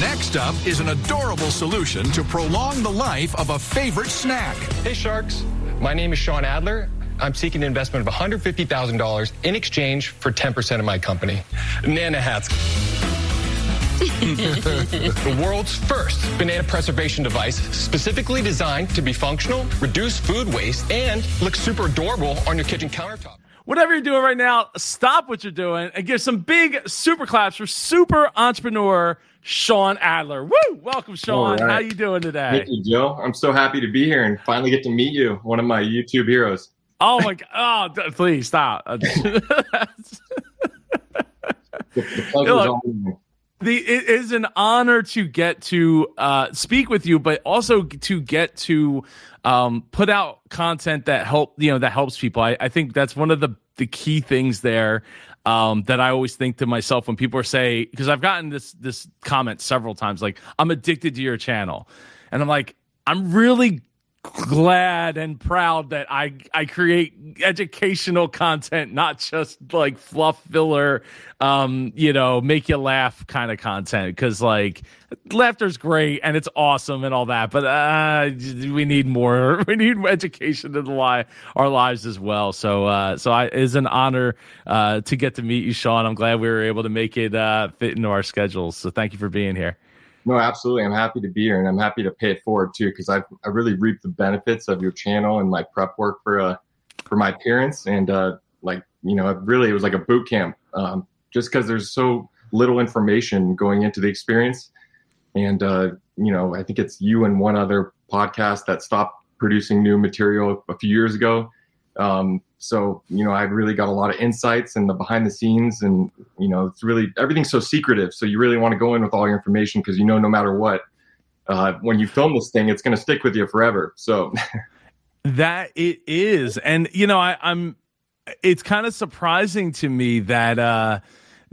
Next up is an adorable solution to prolong the life of a favorite snack. Hey, Sharks. My name is Sean Adler. I'm seeking an investment of $150,000 in exchange for 10% of my company. Nana Hats. the world's first banana preservation device specifically designed to be functional, reduce food waste, and look super adorable on your kitchen countertop. Whatever you're doing right now, stop what you're doing and give some big super claps for super entrepreneur Sean Adler. Woo! Welcome, Sean. Right. How you doing today? Thank you, Joe. I'm so happy to be here and finally get to meet you, one of my YouTube heroes. Oh my god! Oh, please stop. the, the Look, the, it is an honor to get to uh, speak with you, but also to get to um, put out content that help you know that helps people. I, I think that's one of the the key things there um, that I always think to myself when people are say because I've gotten this this comment several times like I'm addicted to your channel, and I'm like I'm really glad and proud that I I create educational content, not just like fluff filler, um, you know, make you laugh kind of content. Because like laughter's great and it's awesome and all that, but uh, we need more. We need education in li- our lives as well. So uh, so I, it's an honor uh, to get to meet you, Sean. I'm glad we were able to make it uh, fit into our schedules. So thank you for being here. No, absolutely. I'm happy to be here, and I'm happy to pay it forward too, because I've I really reaped the benefits of your channel and my prep work for uh for my appearance, and uh like you know, really it was like a boot camp, um, just because there's so little information going into the experience, and uh, you know, I think it's you and one other podcast that stopped producing new material a few years ago. Um, so you know, I've really got a lot of insights and the behind the scenes, and you know, it's really everything's so secretive. So you really want to go in with all your information because you know, no matter what, uh, when you film this thing, it's going to stick with you forever. So that it is, and you know, I, I'm. It's kind of surprising to me that. uh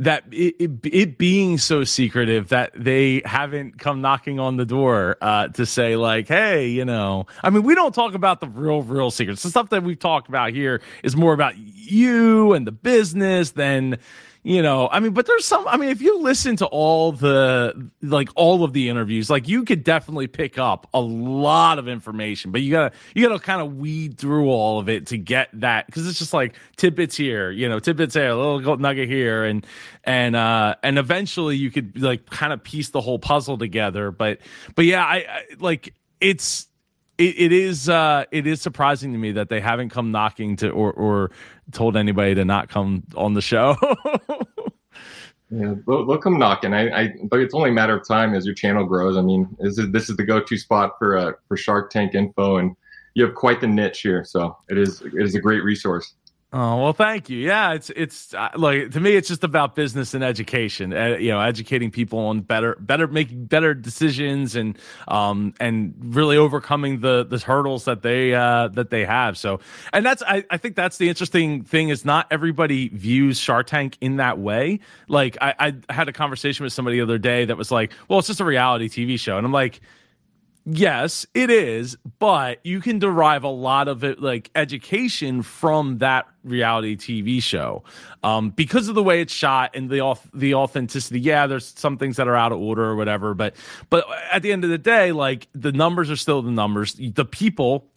that it, it, it, being so secretive that they haven't come knocking on the door uh, to say like hey you know i mean we don't talk about the real real secrets. The stuff that we've talked about here is more about you and the business than you know i mean but there's some i mean if you listen to all the like all of the interviews like you could definitely pick up a lot of information but you gotta you gotta kind of weed through all of it to get that because it's just like tidbits here you know tidbits there a little nugget here and and uh and eventually you could like kind of piece the whole puzzle together but but yeah i, I like it's it, it is uh, it is surprising to me that they haven't come knocking to or or told anybody to not come on the show. yeah, they'll, they'll, come knocking. I, I, but it's only a matter of time as your channel grows. I mean, this is this is the go-to spot for uh, for Shark Tank info, and you have quite the niche here. So it is it is a great resource. Oh well, thank you. Yeah, it's it's uh, like to me, it's just about business and education. Uh, you know, educating people on better, better making better decisions and um and really overcoming the the hurdles that they uh that they have. So, and that's I I think that's the interesting thing is not everybody views Shark Tank in that way. Like I I had a conversation with somebody the other day that was like, well, it's just a reality TV show, and I'm like Yes, it is, but you can derive a lot of it like education from that reality TV show um, because of the way it's shot and the the authenticity. Yeah, there's some things that are out of order or whatever, but but at the end of the day, like the numbers are still the numbers. The people,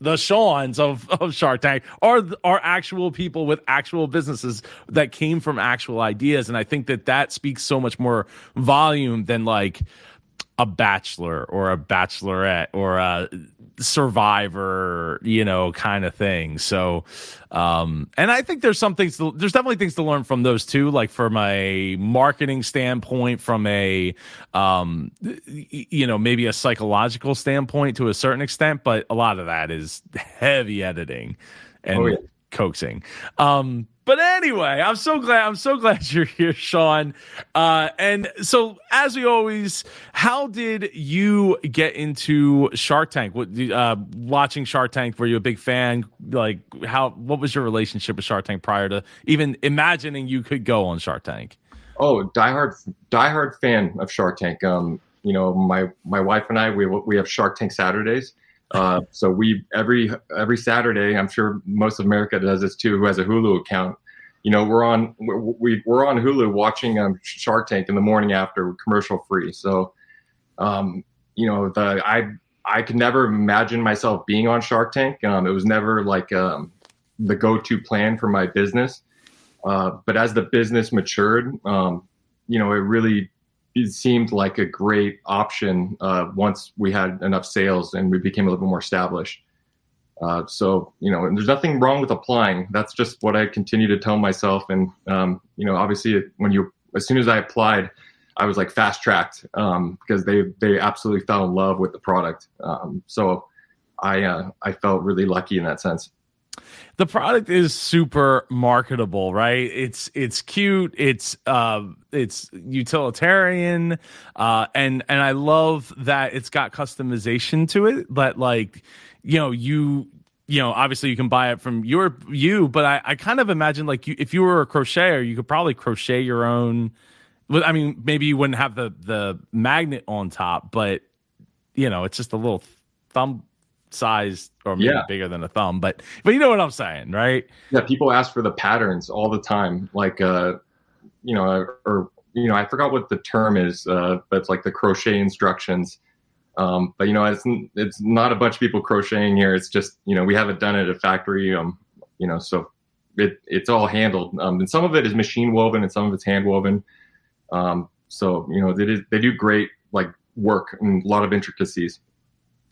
the Sean's of, of Shark Tank are are actual people with actual businesses that came from actual ideas, and I think that that speaks so much more volume than like a bachelor or a bachelorette or a survivor, you know, kind of thing. So, um, and I think there's some things, to, there's definitely things to learn from those too, like from a marketing standpoint, from a, um, you know, maybe a psychological standpoint to a certain extent, but a lot of that is heavy editing and oh, yeah. coaxing. Um, but anyway, I'm so glad. I'm so glad you're here, Sean. Uh, and so, as we always, how did you get into Shark Tank? What, uh, watching Shark Tank? Were you a big fan? Like, how? What was your relationship with Shark Tank prior to even imagining you could go on Shark Tank? Oh, diehard, diehard fan of Shark Tank. Um, you know, my my wife and I, we we have Shark Tank Saturdays. Uh, so we every every Saturday, I'm sure most of America does this too, who has a Hulu account. you know, we're on we we're on Hulu watching um, Shark Tank in the morning after commercial free. So, um, you know, the I I could never imagine myself being on Shark Tank. Um, it was never like um, the go-to plan for my business. Uh, but as the business matured, um, you know, it really it seemed like a great option uh, once we had enough sales and we became a little bit more established. Uh, so you know, there's nothing wrong with applying. That's just what I continue to tell myself. And um, you know, obviously, when you as soon as I applied, I was like fast tracked um, because they they absolutely fell in love with the product. Um, so I uh, I felt really lucky in that sense. The product is super marketable, right? It's it's cute, it's uh, it's utilitarian, uh, and and I love that it's got customization to it. But like you know, you you know, obviously you can buy it from your you, but I, I kind of imagine like you, if you were a crocheter, you could probably crochet your own. I mean, maybe you wouldn't have the the magnet on top, but you know, it's just a little thumb size or maybe yeah. bigger than a thumb, but but you know what I'm saying, right? Yeah, people ask for the patterns all the time, like uh, you know, or you know, I forgot what the term is, uh, but it's like the crochet instructions um, but you know, it's it's not a bunch of people crocheting here. It's just you know we haven't done it at a factory. Um, you know, so it it's all handled. Um, and some of it is machine woven, and some of it's hand woven. Um, so you know, they did, they do great like work and a lot of intricacies.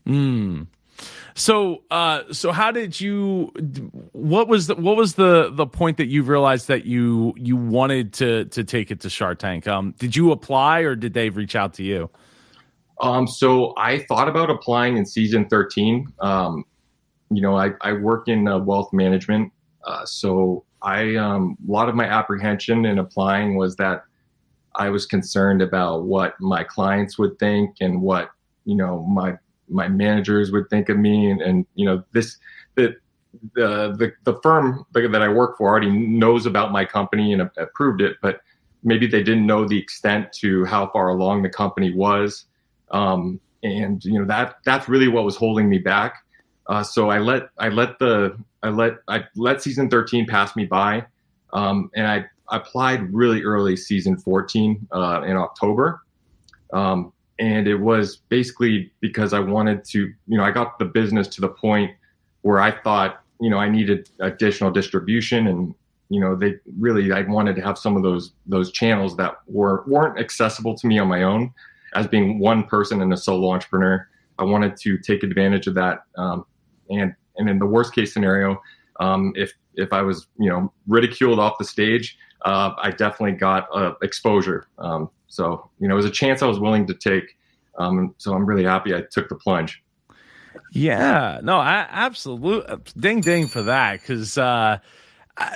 Hmm. So, uh, so how did you? What was the what was the the point that you realized that you you wanted to to take it to Shark Tank? Um, did you apply or did they reach out to you? Um, so I thought about applying in season 13. Um, you know, I, I work in uh, wealth management. Uh, so I, um, a lot of my apprehension in applying was that I was concerned about what my clients would think and what, you know, my, my managers would think of me. And, and you know, this, the, the, the, the firm that I work for already knows about my company and approved it, but maybe they didn't know the extent to how far along the company was. Um, and you know that that's really what was holding me back. Uh, so I let I let the I let I let season 13 pass me by, um, and I applied really early season 14 uh, in October. Um, and it was basically because I wanted to, you know, I got the business to the point where I thought, you know, I needed additional distribution, and you know, they really I wanted to have some of those those channels that were weren't accessible to me on my own as being one person and a solo entrepreneur, I wanted to take advantage of that. Um, and and in the worst case scenario, um, if if I was you know ridiculed off the stage, uh, I definitely got uh, exposure. Um, so you know it was a chance I was willing to take. Um, so I'm really happy I took the plunge. Yeah, no, I absolutely ding ding for that because. Uh,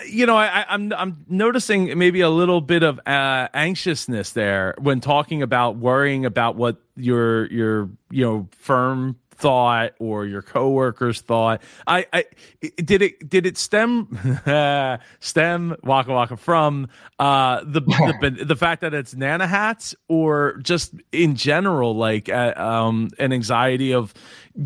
you know, I, am I'm, I'm noticing maybe a little bit of uh, anxiousness there when talking about worrying about what your your you know firm thought or your coworkers thought. I, I did it did it stem stem waka waka from uh, the, the the fact that it's nana hats or just in general like uh, um, an anxiety of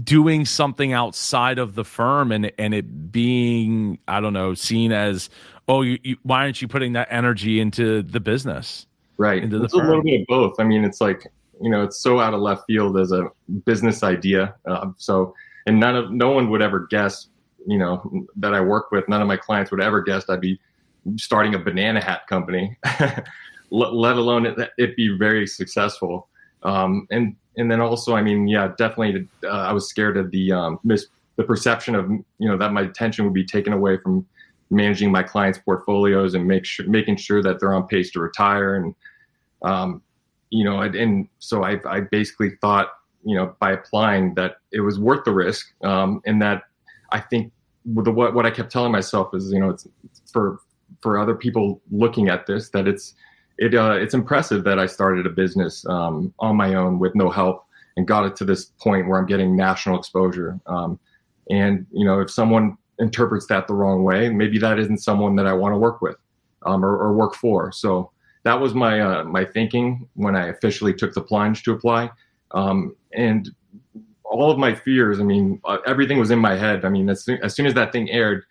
doing something outside of the firm and and it being I don't know seen as oh you, you why aren't you putting that energy into the business right into the it's firm? a little bit of both I mean it's like you know, it's so out of left field as a business idea. Uh, so, and none of, no one would ever guess, you know, that I work with, none of my clients would ever guess I'd be starting a banana hat company, let, alone it, it, be very successful. Um, and, and then also, I mean, yeah, definitely, uh, I was scared of the, um, mis- the perception of, you know, that my attention would be taken away from managing my clients' portfolios and make sure, making sure that they're on pace to retire. And, um, you know, and so I, I basically thought, you know, by applying that it was worth the risk, um, and that I think the, what what I kept telling myself is, you know, it's for for other people looking at this that it's it uh, it's impressive that I started a business um, on my own with no help and got it to this point where I'm getting national exposure. Um, and you know, if someone interprets that the wrong way, maybe that isn't someone that I want to work with um, or, or, work for. So that was my uh, my thinking when I officially took the plunge to apply. Um, and all of my fears, I mean, uh, everything was in my head. I mean, as soon, as soon as that thing aired,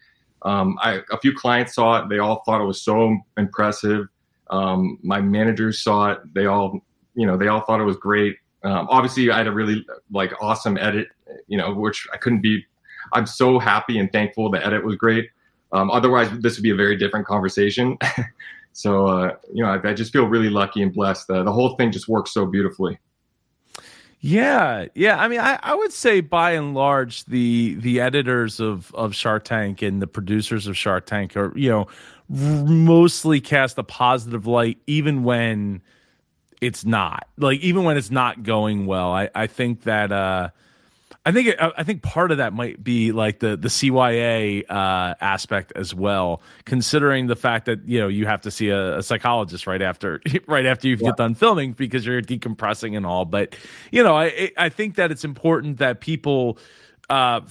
Um, I, a few clients saw it. They all thought it was so impressive. Um, my managers saw it. They all, you know, they all thought it was great. Um, obviously, I had a really like awesome edit, you know, which I couldn't be. I'm so happy and thankful the edit was great. Um, otherwise, this would be a very different conversation. so, uh, you know, I, I, just feel really lucky and blessed. The whole thing just works so beautifully. Yeah, yeah. I mean, I, I would say by and large, the the editors of of Shark Tank and the producers of Shark Tank are you know mostly cast a positive light, even when it's not like even when it's not going well. I I think that. uh I think I think part of that might be like the the CYA uh, aspect as well, considering the fact that you know you have to see a, a psychologist right after right after you yeah. get done filming because you're decompressing and all. But you know, I I think that it's important that people, uh,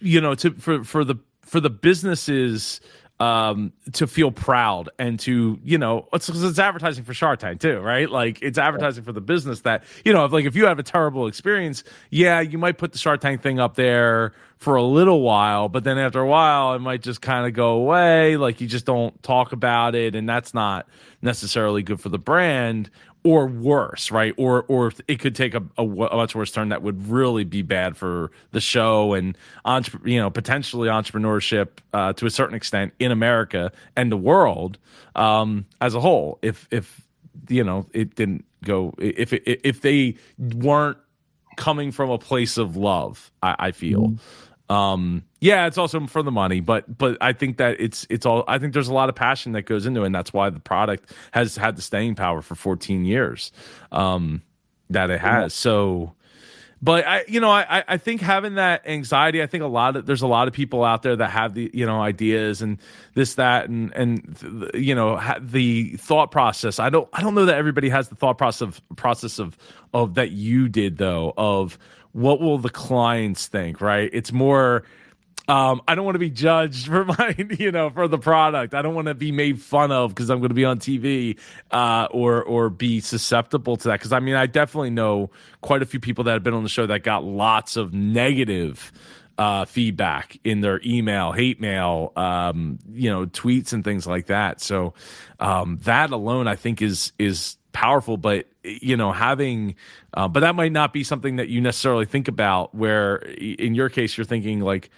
you know, to for for the for the businesses um, to feel proud and to you know it's, it's advertising for Shark Tank too, right? Like it's advertising for the business that you know if like if you have a terrible experience, yeah, you might put the Shark Tank thing up there for a little while, but then after a while it might just kind of go away. Like you just don't talk about it, and that's not necessarily good for the brand or worse, right? Or or it could take a, a, a, much worse turn that would really be bad for the show and you know potentially entrepreneurship uh, to a certain extent in America and the world um, as a whole. If if you know it didn't go if it, if they weren't coming from a place of love, I, I feel. Mm-hmm. Um, yeah, it's also for the money, but but I think that it's it's all. I think there's a lot of passion that goes into it, and that's why the product has had the staying power for 14 years um, that it has. So, but I, you know, I I think having that anxiety. I think a lot of there's a lot of people out there that have the you know ideas and this that and and you know the thought process. I don't I don't know that everybody has the thought process of process of of that you did though of what will the clients think, right? It's more um, I don't want to be judged for my, you know, for the product. I don't want to be made fun of because I'm going to be on TV, uh, or or be susceptible to that. Because I mean, I definitely know quite a few people that have been on the show that got lots of negative uh, feedback in their email, hate mail, um, you know, tweets and things like that. So um, that alone, I think, is is powerful. But you know, having, uh, but that might not be something that you necessarily think about. Where in your case, you're thinking like,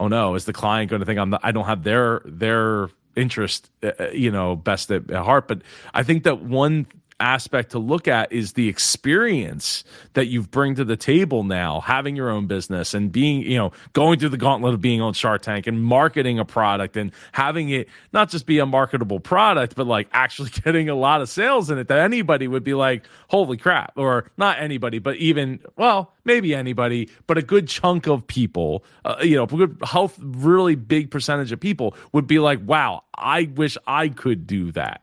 oh no, is the client going to think I'm I don't have their their interest, uh, uh, you know, best at, at heart? But I think that one aspect to look at is the experience that you bring to the table now, having your own business and being, you know, going through the gauntlet of being on Shark Tank and marketing a product and having it not just be a marketable product, but like actually getting a lot of sales in it that anybody would be like, holy crap, or not anybody, but even, well, maybe anybody, but a good chunk of people, uh, you know, a good health, really big percentage of people would be like, wow, I wish I could do that.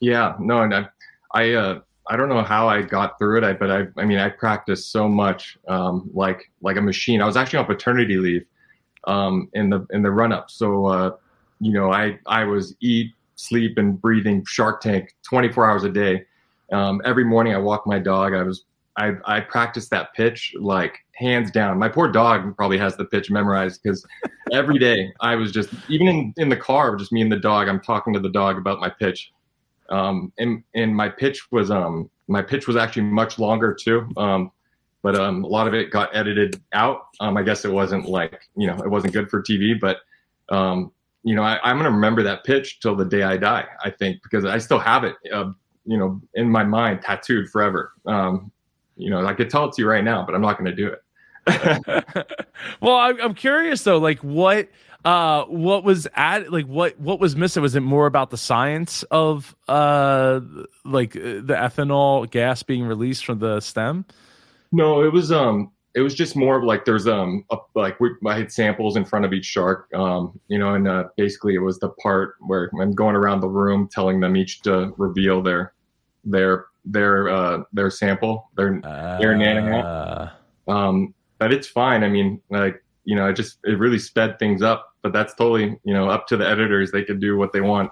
Yeah, no, and I, I uh, I don't know how I got through it. I, but I, I mean, I practiced so much, um, like like a machine. I was actually on paternity leave um, in the in the run up. So uh, you know, I I was eat, sleep, and breathing Shark Tank 24 hours a day. Um, every morning, I walk my dog. I was I I practiced that pitch like hands down. My poor dog probably has the pitch memorized because every day I was just even in in the car, just me and the dog. I'm talking to the dog about my pitch um, and and my pitch was um my pitch was actually much longer too. Um, but um, a lot of it got edited out. Um, I guess it wasn't like you know it wasn't good for TV, but um, you know I, am gonna remember that pitch till the day I die. I think because I still have it, uh, you know, in my mind tattooed forever. Um, you know, I could tell it to you right now, but I'm not gonna do it. well, I'm curious though, like what uh what was at like what what was missing? Was it more about the science of uh like uh, the ethanol gas being released from the stem? No it was um it was just more of like there's um a, like we, I had samples in front of each shark um you know and uh, basically it was the part where I'm going around the room telling them each to reveal their their their uh their sample their uh, their Nana Hat um but it's fine I mean like you know, it just it really sped things up. But that's totally you know up to the editors. They could do what they want.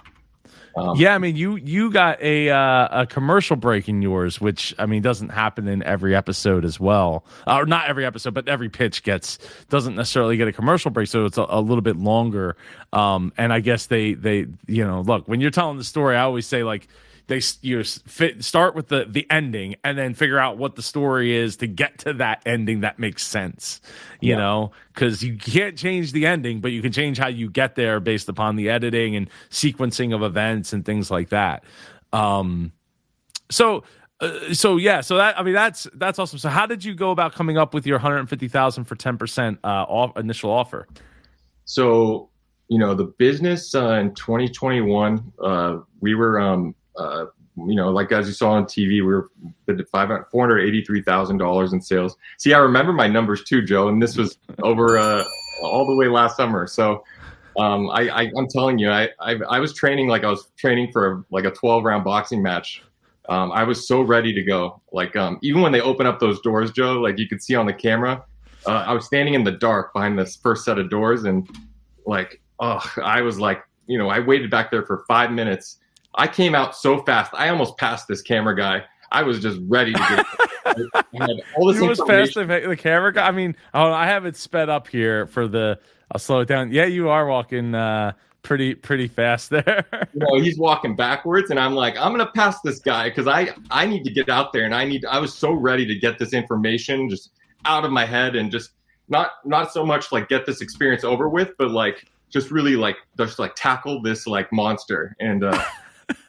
Um, yeah, I mean, you you got a uh, a commercial break in yours, which I mean doesn't happen in every episode as well, uh, or not every episode, but every pitch gets doesn't necessarily get a commercial break, so it's a, a little bit longer. Um, and I guess they they you know look when you're telling the story, I always say like they you fit, start with the the ending and then figure out what the story is to get to that ending that makes sense you yeah. know? Because you can't change the ending but you can change how you get there based upon the editing and sequencing of events and things like that. Um so uh, so yeah so that i mean that's that's awesome. So how did you go about coming up with your 150000 for 10% uh off, initial offer? So you know the business uh, in 2021 uh, we were um, uh, you know, like as you saw on TV, we were five four hundred eighty three thousand dollars in sales. See, I remember my numbers too, Joe, and this was over uh, all the way last summer. So um, I, I am telling you, I, I, I was training like I was training for a, like a twelve round boxing match. Um, I was so ready to go. Like um, even when they open up those doors, Joe, like you could see on the camera, uh, I was standing in the dark behind this first set of doors, and like oh, I was like, you know, I waited back there for five minutes I came out so fast. I almost passed this camera guy. I was just ready to get. I all this. You was fast the camera guy. I mean, oh, I have it sped up here for the. I'll slow it down. Yeah, you are walking uh, pretty pretty fast there. you know, he's walking backwards, and I'm like, I'm gonna pass this guy because I I need to get out there, and I need. I was so ready to get this information just out of my head, and just not not so much like get this experience over with, but like just really like just like tackle this like monster and. uh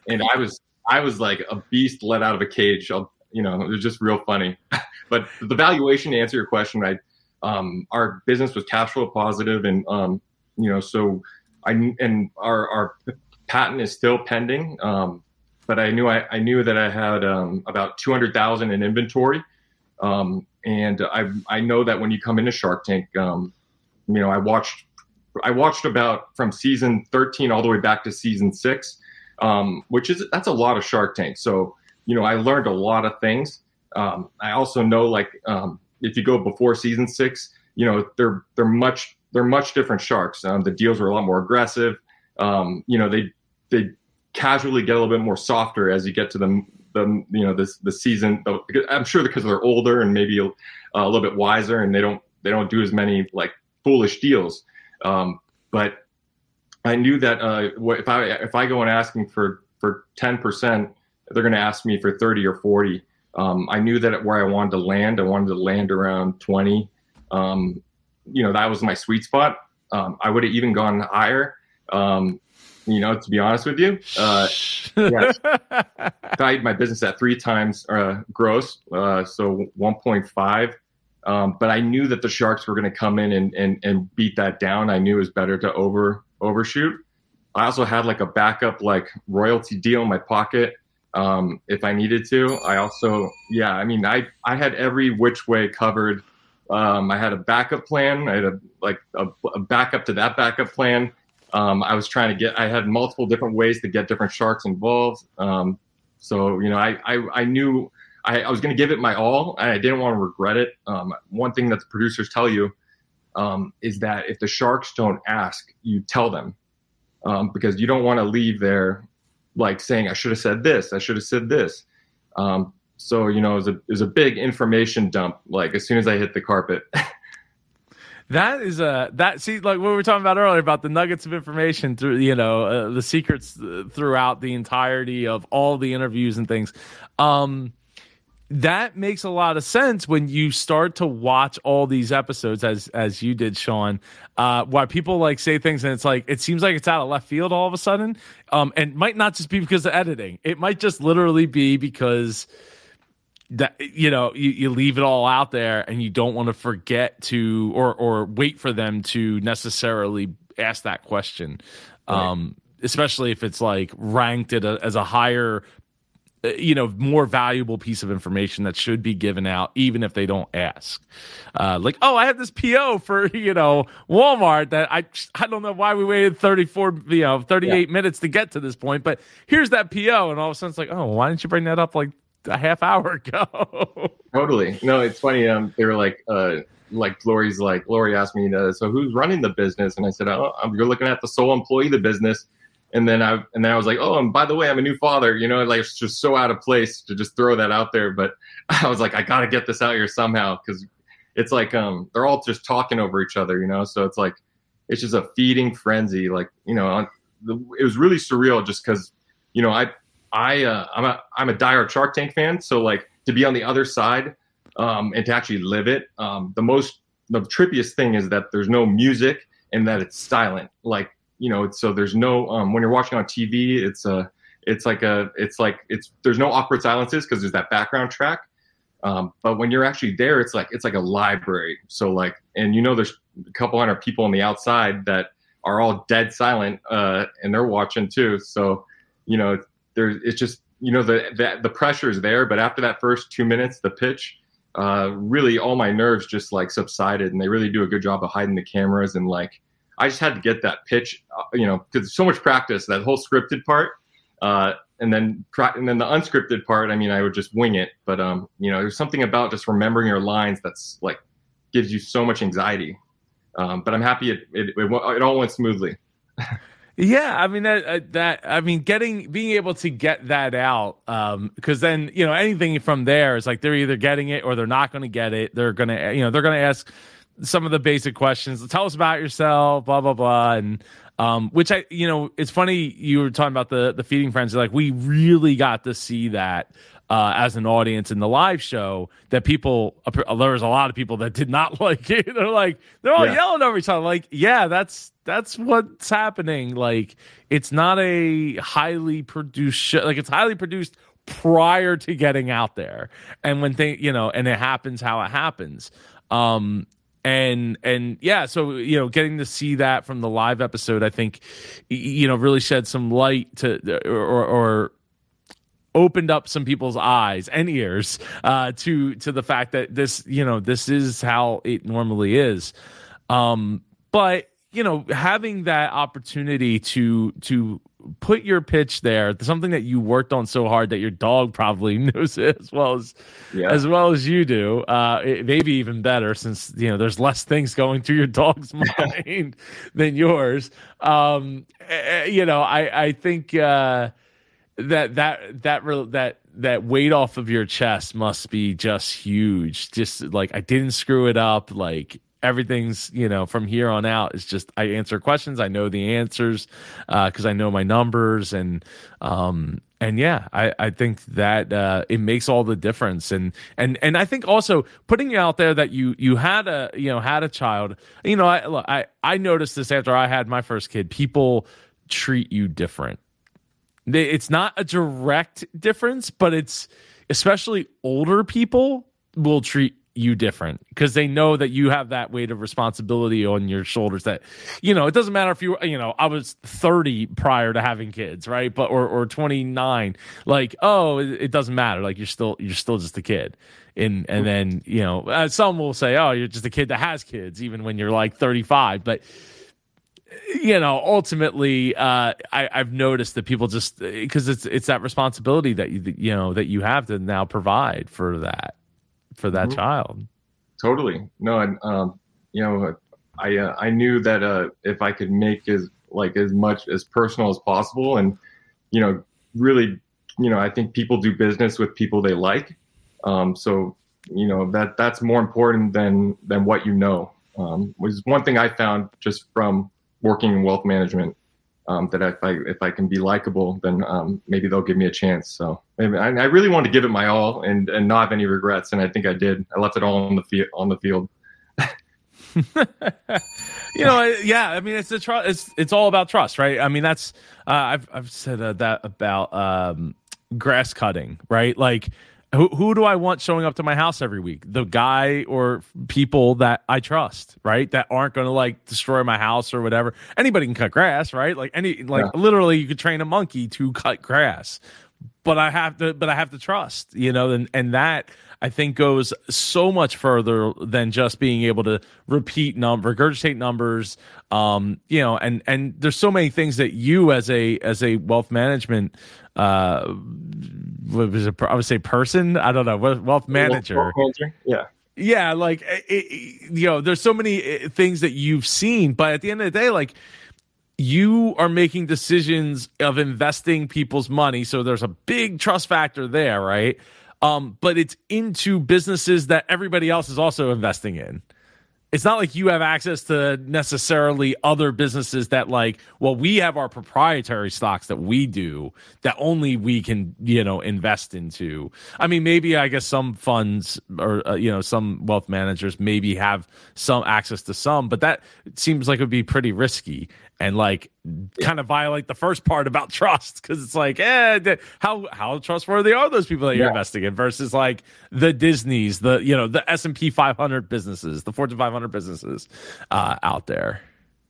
and I was I was like a beast let out of a cage. I'll, you know, it was just real funny. but the valuation to answer your question, I um, our business was cash flow positive, and um, you know, so I and our our patent is still pending. Um, but I knew I, I knew that I had um, about two hundred thousand in inventory, um, and I I know that when you come into Shark Tank, um, you know, I watched I watched about from season thirteen all the way back to season six um, which is that's a lot of Shark Tank. So you know, I learned a lot of things. Um, I also know like um, if you go before season six, you know they're they're much they're much different sharks. Um, the deals are a lot more aggressive. Um, you know they they casually get a little bit more softer as you get to the the you know this the season. I'm sure because they're older and maybe a, a, little bit wiser and they don't they don't do as many like foolish deals. Um, but I knew that uh, if I if I go and asking for for ten percent, they're going to ask me for thirty or forty. Um, I knew that where I wanted to land, I wanted to land around twenty. Um, you know, that was my sweet spot. Um, I would have even gone higher. Um, you know, to be honest with you, uh, yes, valued my business at three times uh, gross, uh, so one point five. Um, but I knew that the sharks were going to come in and, and, and beat that down. I knew it was better to over overshoot. I also had like a backup like royalty deal in my pocket um, if I needed to. I also yeah, I mean I I had every which way covered. Um, I had a backup plan. I had a like a, a backup to that backup plan. Um, I was trying to get. I had multiple different ways to get different sharks involved. Um, so you know, I I, I knew I, I was going to give it my all, and I didn't want to regret it. Um, one thing that the producers tell you um, is that if the Sharks don't ask, you tell them um, because you don't want to leave there like saying, I should have said this, I should have said this. Um, so, you know, it was, a, it was a big information dump, like as soon as I hit the carpet. That is a that see like what we were talking about earlier about the nuggets of information through you know uh, the secrets uh, throughout the entirety of all the interviews and things. Um, that makes a lot of sense when you start to watch all these episodes as as you did sean uh why people like say things and it's like it seems like it's out of left field all of a sudden. Um and might not just be because of editing. It might just literally be because that you know you, you leave it all out there and you don't want to forget to or or wait for them to necessarily ask that question. Right. um especially if it's like ranked at a, as a higher you know more valuable piece of information that should be given out even if they don't ask uh, like oh i have this po for you know walmart that i i don't know why we waited 34 you know 38 yeah. minutes to get to this point but here's that po and all of a sudden it's like oh why didn't you bring that up like a half hour ago totally no it's funny um they were like uh like Lori's like Lori asked me, uh, so who's running the business? And I said, oh, you're looking at the sole employee of the business and then I and then I was like, oh, and by the way, I'm a new father. You know, like it's just so out of place to just throw that out there. But I was like, I got to get this out here somehow because it's like um they're all just talking over each other. You know, so it's like it's just a feeding frenzy. Like you know, it was really surreal just because you know I I uh, I'm a I'm a dire Shark Tank fan, so like to be on the other side um, and to actually live it. Um, the most the trippiest thing is that there's no music and that it's silent. Like you know, so there's no um, when you're watching on TV, it's a it's like a it's like it's there's no awkward silences because there's that background track. Um, but when you're actually there, it's like it's like a library. So like, and you know, there's a couple hundred people on the outside that are all dead silent, uh, and they're watching too. So, you know, there's it's just you know the the, the pressure is there, but after that first two minutes, the pitch, uh, really all my nerves just like subsided, and they really do a good job of hiding the cameras and like I just had to get that pitch, uh, you know, because so much practice that whole scripted part, uh, and then and then the unscripted part. I mean, I would just wing it, but um, you know, there's something about just remembering your lines that's like gives you so much anxiety. Um, but I'm happy it it, it, it all went smoothly. Yeah, I mean that uh, that I mean getting being able to get that out um because then you know anything from there is like they're either getting it or they're not going to get it. They're going to you know they're going to ask some of the basic questions. Tell us about yourself, blah blah blah, and um, which I you know it's funny you were talking about the the feeding frenzy. Like we really got to see that uh, as an audience in the live show that people there was a lot of people that did not like it. They're like they're all yeah. yelling over each other. Like yeah that's that's what's happening. Like it's not a highly produced show. Like it's highly produced prior to getting out there. And when they you know and it happens how it happens. Um and and yeah so you know getting to see that from the live episode i think you know really shed some light to or, or opened up some people's eyes and ears uh, to to the fact that this you know this is how it normally is. Um, but you know having that opportunity to to put your pitch there something that you worked on so hard that your dog probably knows it as well as yeah. as well as you do uh it, maybe even better since you know there's less things going through your dog's mind than yours um eh, eh, you know i i think uh that that that that that weight off of your chest must be just huge. Just like I didn't screw it up. Like everything's you know from here on out is just I answer questions. I know the answers because uh, I know my numbers and um and yeah I I think that uh, it makes all the difference and and and I think also putting you out there that you you had a you know had a child. You know I look, I I noticed this after I had my first kid. People treat you different it's not a direct difference, but it's especially older people will treat you different because they know that you have that weight of responsibility on your shoulders that you know it doesn't matter if you you know i was 30 prior to having kids right? But or or 29 like oh it, it doesn't matter. Like you're still you're still just a kid. And and then you know uh, some will say oh you're just a kid that has kids even when you're like 35 but you know, ultimately, uh, i I, have noticed that people just because it's it's that responsibility that you you know that you have to now provide for that for that mm-hmm. child. Totally. No, and um, you know, I uh, I knew that uh, if I could make as like as much as personal as possible, and you know, really, you know, I think people do business with people they like. Um, so you know that that's more important than than what you know. Um, was one thing I found just from working in wealth management um, that if I if I can be likable, then um, maybe they'll give me a chance. So I, I, really wanted to give it my all and and not have any regrets, and I think I did. I left it all on the field on the field. you know, yeah. I mean, it's a trust. It's it's all about trust, right? I mean, that's uh, I've I've said uh, that about um, grass cutting, right? Like who, who do I want showing up to my house every week? The guy or people that I trust, right? That aren't going to like destroy my house or whatever. Anybody can cut grass, right? Like any, like yeah. literally, you could train a monkey to cut grass, but I have to, but I have to trust, you know, and and that I think goes so much further than just being able to repeat number, regurgitate numbers, um, you know, and and there's so many things that you as a as a wealth management uh was it, I would say person. I don't know. Wealth manager. Wealth manager. Yeah. Yeah, like it, it, you know, there's so many uh, things that you've seen, but at the end of the day, like you are making decisions of investing people's money. So there's a big trust factor there, right? Um, but it's into businesses that everybody else is also investing in it's not like you have access to necessarily other businesses that like well we have our proprietary stocks that we do that only we can you know invest into i mean maybe i guess some funds or uh, you know some wealth managers maybe have some access to some but that seems like it would be pretty risky and like kind of violate the first part about trust because it's like, eh, how how trustworthy are those people that you're yeah. investing in versus like the Disney's, the you know the S and P 500 businesses, the Fortune 500 businesses uh, out there.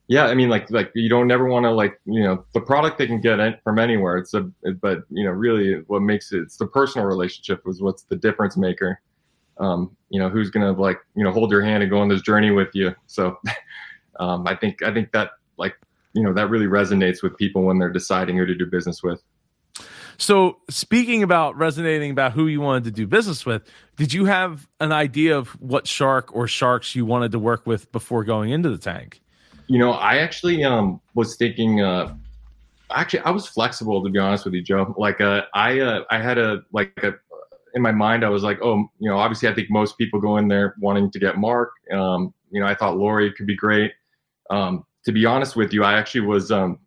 Yeah, I mean, like like you don't never want to like you know the product they can get from anywhere. It's a but you know really what makes it it's the personal relationship is what's the difference maker. Um, you know who's gonna like you know hold your hand and go on this journey with you. So um, I think I think that like you know that really resonates with people when they're deciding who to do business with. So, speaking about resonating about who you wanted to do business with, did you have an idea of what shark or sharks you wanted to work with before going into the tank? You know, I actually um, was thinking. Uh, actually, I was flexible to be honest with you, Joe. Like, uh, I uh, I had a like a in my mind, I was like, oh, you know, obviously, I think most people go in there wanting to get Mark. Um, you know, I thought Lori could be great. Um, to be honest with you, I actually was um,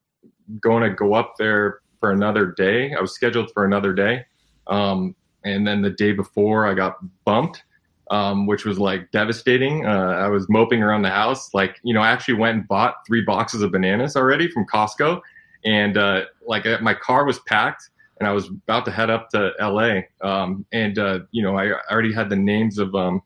going to go up there for another day. I was scheduled for another day. Um, and then the day before, I got bumped, um, which was like devastating. Uh, I was moping around the house. Like, you know, I actually went and bought three boxes of bananas already from Costco. And uh, like my car was packed and I was about to head up to LA. Um, and, uh, you know, I already had the names of um,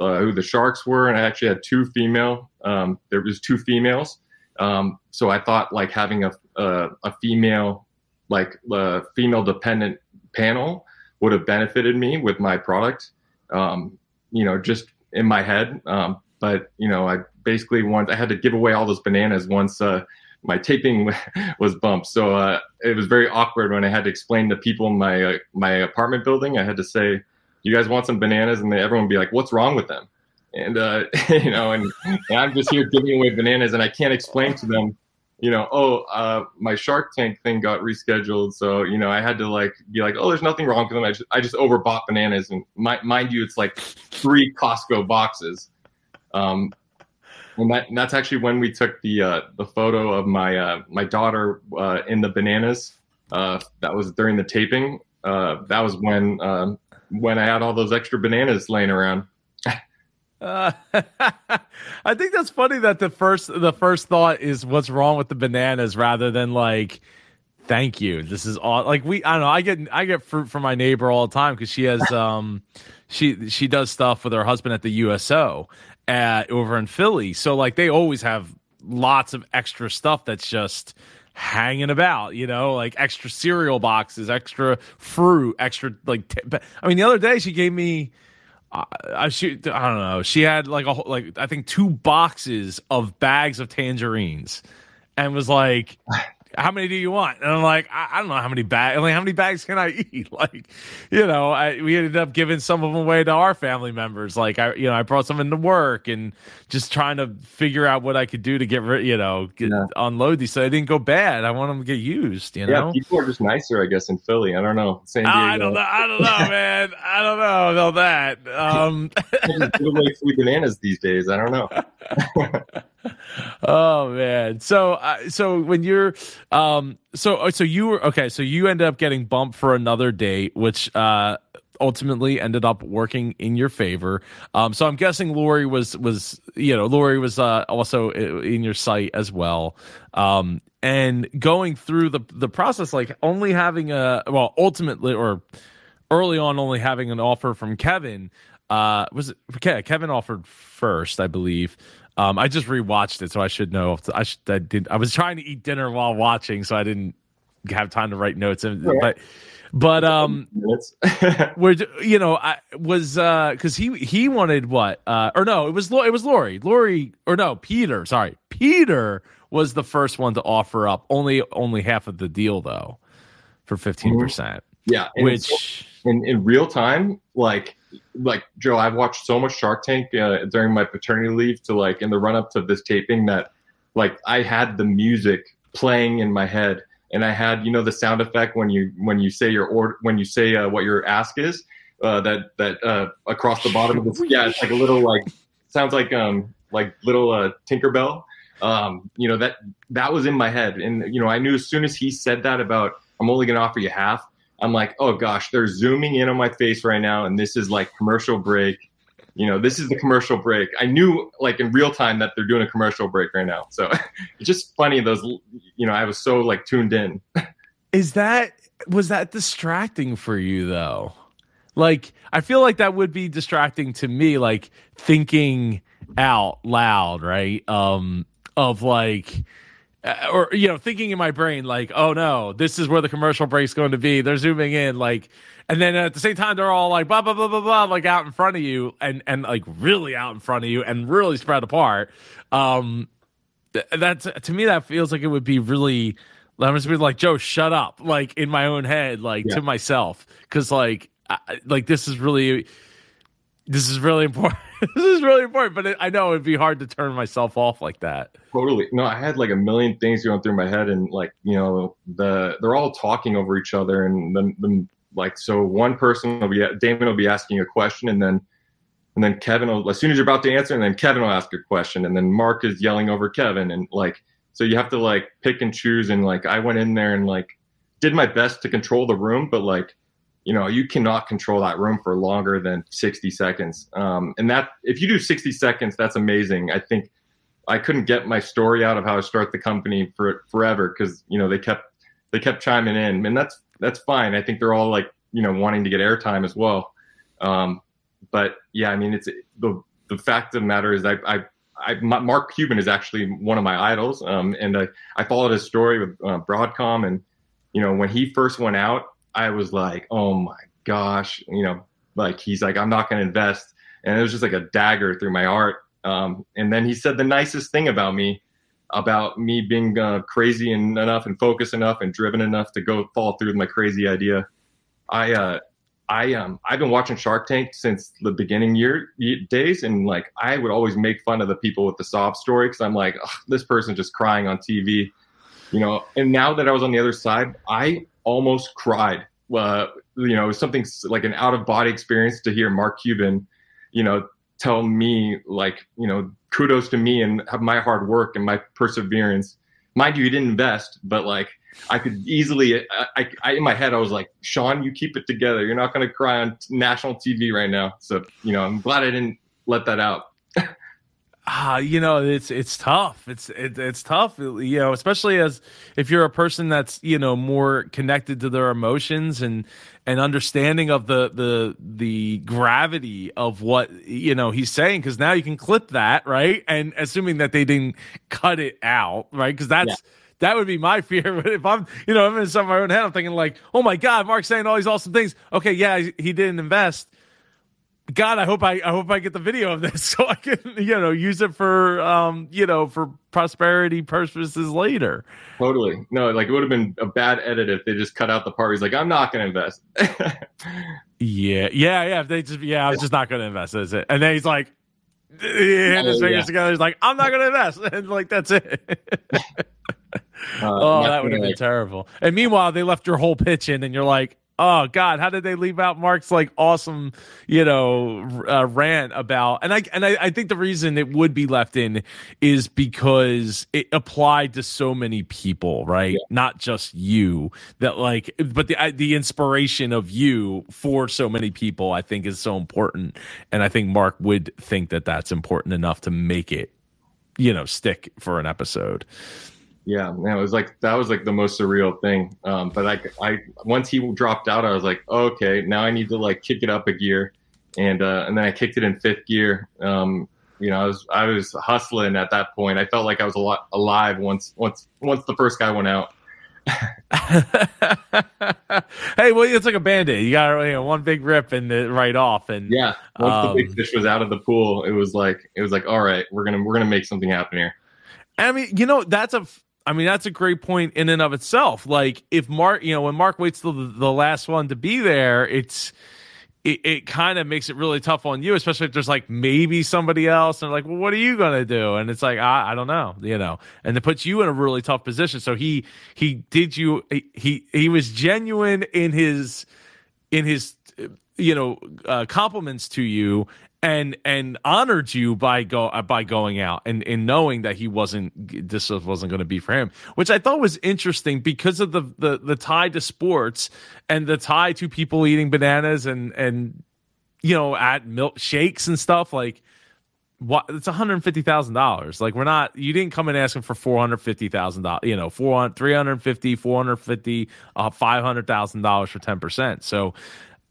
uh, who the sharks were, and I actually had two female. Um, there was two females, um, so I thought like having a a, a female, like a female dependent panel would have benefited me with my product. Um, you know, just in my head. Um, but you know, I basically want I had to give away all those bananas once. Uh, my taping was bumped. So uh, it was very awkward when I had to explain to people in my uh, my apartment building. I had to say, you guys want some bananas? And they, everyone would be like, what's wrong with them? And, uh, you know, and, and, I'm just here giving away bananas and I can't explain to them, you know, oh, uh, my Shark Tank thing got rescheduled. So, you know, I had to like be like, oh, there's nothing wrong with them. I just, I just overbought bananas. And my, mind you, it's like three Costco boxes. Um, and, that, and that's actually when we took the uh, the photo of my uh, my daughter uh, in the bananas. Uh, that was during the taping. Uh, that was when um, when I had all those extra bananas laying around. Uh, I think that's funny that the first the first thought is what's wrong with the bananas rather than like thank you. This is all like we I don't know. I get I get fruit from my neighbor all the time because she has um she she does stuff with her husband at the USO at, over in Philly. So like they always have lots of extra stuff that's just hanging about, you know, like extra cereal boxes, extra fruit, extra like. T- I mean, the other day she gave me. Uh, she, I don't know. She had like a like I think two boxes of bags of tangerines, and was like, how many do you want? And I'm like, I, I don't know how many bags. Like, how many bags can I eat? Like, you know, I, we ended up giving some of them away to our family members. Like, I, you know, I brought some into work and just trying to figure out what I could do to get rid, you know, get, yeah. unload these so they didn't go bad. I want them to get used. You know, yeah, people are just nicer, I guess, in Philly. I don't know. San Diego. I don't know. I don't know, man. I don't know about that. Um, give away free bananas these days. I don't know. oh man. So, uh, so when you're um, so uh, so you were okay. So you end up getting bumped for another date, which uh, ultimately ended up working in your favor. Um, so I'm guessing Lori was was you know Lori was uh, also in your sight as well. Um, and going through the the process, like only having a well, ultimately or early on, only having an offer from Kevin. Uh, was it okay? Kevin offered first, I believe. Um, I just rewatched it, so I should know. I, should, I did. I was trying to eat dinner while watching, so I didn't have time to write notes. And, but, but um, where you know, I was uh, because he he wanted what? Uh, or no, it was it was Lori, Lori, or no, Peter. Sorry, Peter was the first one to offer up only only half of the deal though, for fifteen mm-hmm. percent. Yeah, which in in real time, like like Joe, I've watched so much Shark Tank uh, during my paternity leave to like in the run up to this taping that like I had the music playing in my head, and I had you know the sound effect when you when you say your order when you say uh, what your ask is. Uh, that that uh, across the bottom of the yeah, it's like a little like sounds like um like little uh, Tinkerbell. Um, you know that that was in my head, and you know I knew as soon as he said that about I'm only going to offer you half. I'm like, oh gosh, they're zooming in on my face right now, and this is like commercial break. You know, this is the commercial break. I knew like in real time that they're doing a commercial break right now. So it's just funny those. You know, I was so like tuned in. Is that was that distracting for you though? Like, I feel like that would be distracting to me. Like thinking out loud, right? Um, of like uh, or you know thinking in my brain like oh no this is where the commercial break's going to be. They're zooming in like and then at the same time they're all like blah blah blah blah blah like out in front of you and and like really out in front of you and really spread apart. Um that's to me that feels like it would be really i'm just be like joe shut up like in my own head like yeah. to myself. Because like I, like this is really this is really important this is really important, but it, I know it'd be hard to turn myself off like that. Totally. No, I had like a million things going through my head, and like you know, the they're all talking over each other, and then, then like so one person will be Daymond will be asking a question, and then and then Kevin will as soon as you're about to answer, and then Kevin will ask a question, and then Mark is yelling over Kevin, and like so you have to like pick and choose, and like I went in there and like did my best to control the room, but like you know you cannot control that room for longer than 60 seconds. Um, and that if you do 60 seconds that's amazing. I think i couldn't get my story out of how i start the company for forever because you know they kept they kept chiming in. And that's that's fine. I think they're all like you know wanting to get airtime as well. Um, but yeah i mean it's the the fact of the matter is i i I, Mark Cuban is actually one of my idols, um, and I, I followed his story with uh, Broadcom, and you know when he first went out, I was like, oh my gosh, you know, like he's like, I'm not going to invest. And it was just like a dagger through my heart. Um, and then he said the nicest thing about me, about me being uh, crazy enough and focused enough and driven enough to go fall through with my crazy idea. I, uh, I um I've been watching Shark Tank since the beginning year days, and like I would always make fun of the people with the sob story because I'm like, this person just crying on TV, you know. And now that I was on the other side, I almost cried. Uh, you know, something like an out of body experience to hear Mark Cuban, you know, tell me like, you know, kudos to me and have my hard work and my perseverance. Mind you, he didn't invest, but like I could easily, I, I, in my head, I was like, Sean, you keep it together. You're not going to cry on national TV right now. So, you know, I'm glad I didn't let that out. Ah, you know, it's it's tough. It's it, it's tough. You know, especially as if you're a person that's you know more connected to their emotions and and understanding of the the the gravity of what you know he's saying. Because now you can clip that right, and assuming that they didn't cut it out, right? Because that's. Yeah. That would be my fear. But if I'm, you know, I'm in some of my own head, I'm thinking like, oh my God, Mark's saying all these awesome things. Okay, yeah, he didn't invest God, I hope I, I hope I get the video of this so I can you know use it for um you know for prosperity purposes later. Totally. No, like it would have been a bad edit if they just cut out the part. He's like, I'm not going to invest. yeah, yeah, yeah. If they just yeah, I was just not going to invest. That's it. And then he's like, he had his fingers yeah. together. He's like, I'm not going to invest. And like that's it. uh, oh, that would have been terrible. And meanwhile, they left your whole pitch in, and you're like, oh god how did they leave out mark's like awesome you know uh, rant about and i and I, I think the reason it would be left in is because it applied to so many people right yeah. not just you that like but the the inspiration of you for so many people i think is so important and i think mark would think that that's important enough to make it you know stick for an episode yeah, man, it was like that was like the most surreal thing. Um, but I, I once he dropped out, I was like, okay, now I need to like kick it up a gear, and uh, and then I kicked it in fifth gear. Um, you know, I was I was hustling at that point. I felt like I was a lot alive once once once the first guy went out. hey, well, it's like a band aid. You got you know, one big rip and right off, and yeah, once um, the big um, fish was out of the pool, it was like it was like, all right, we're gonna we're gonna make something happen here. I mean, you know, that's a I mean, that's a great point in and of itself. Like if Mark, you know, when Mark waits till the, the last one to be there, it's it, it kind of makes it really tough on you, especially if there's like maybe somebody else and like, well, what are you gonna do? And it's like, I, I don't know, you know, and it puts you in a really tough position. So he he did you he he was genuine in his in his you know uh, compliments to you and and honored you by go uh, by going out and and knowing that he wasn't this wasn't going to be for him which i thought was interesting because of the the the tie to sports and the tie to people eating bananas and and you know at milkshakes and stuff like what it's $150,000 like we're not you didn't come in asking for $450,000 you know 400 350 450 uh, $500,000 for 10% so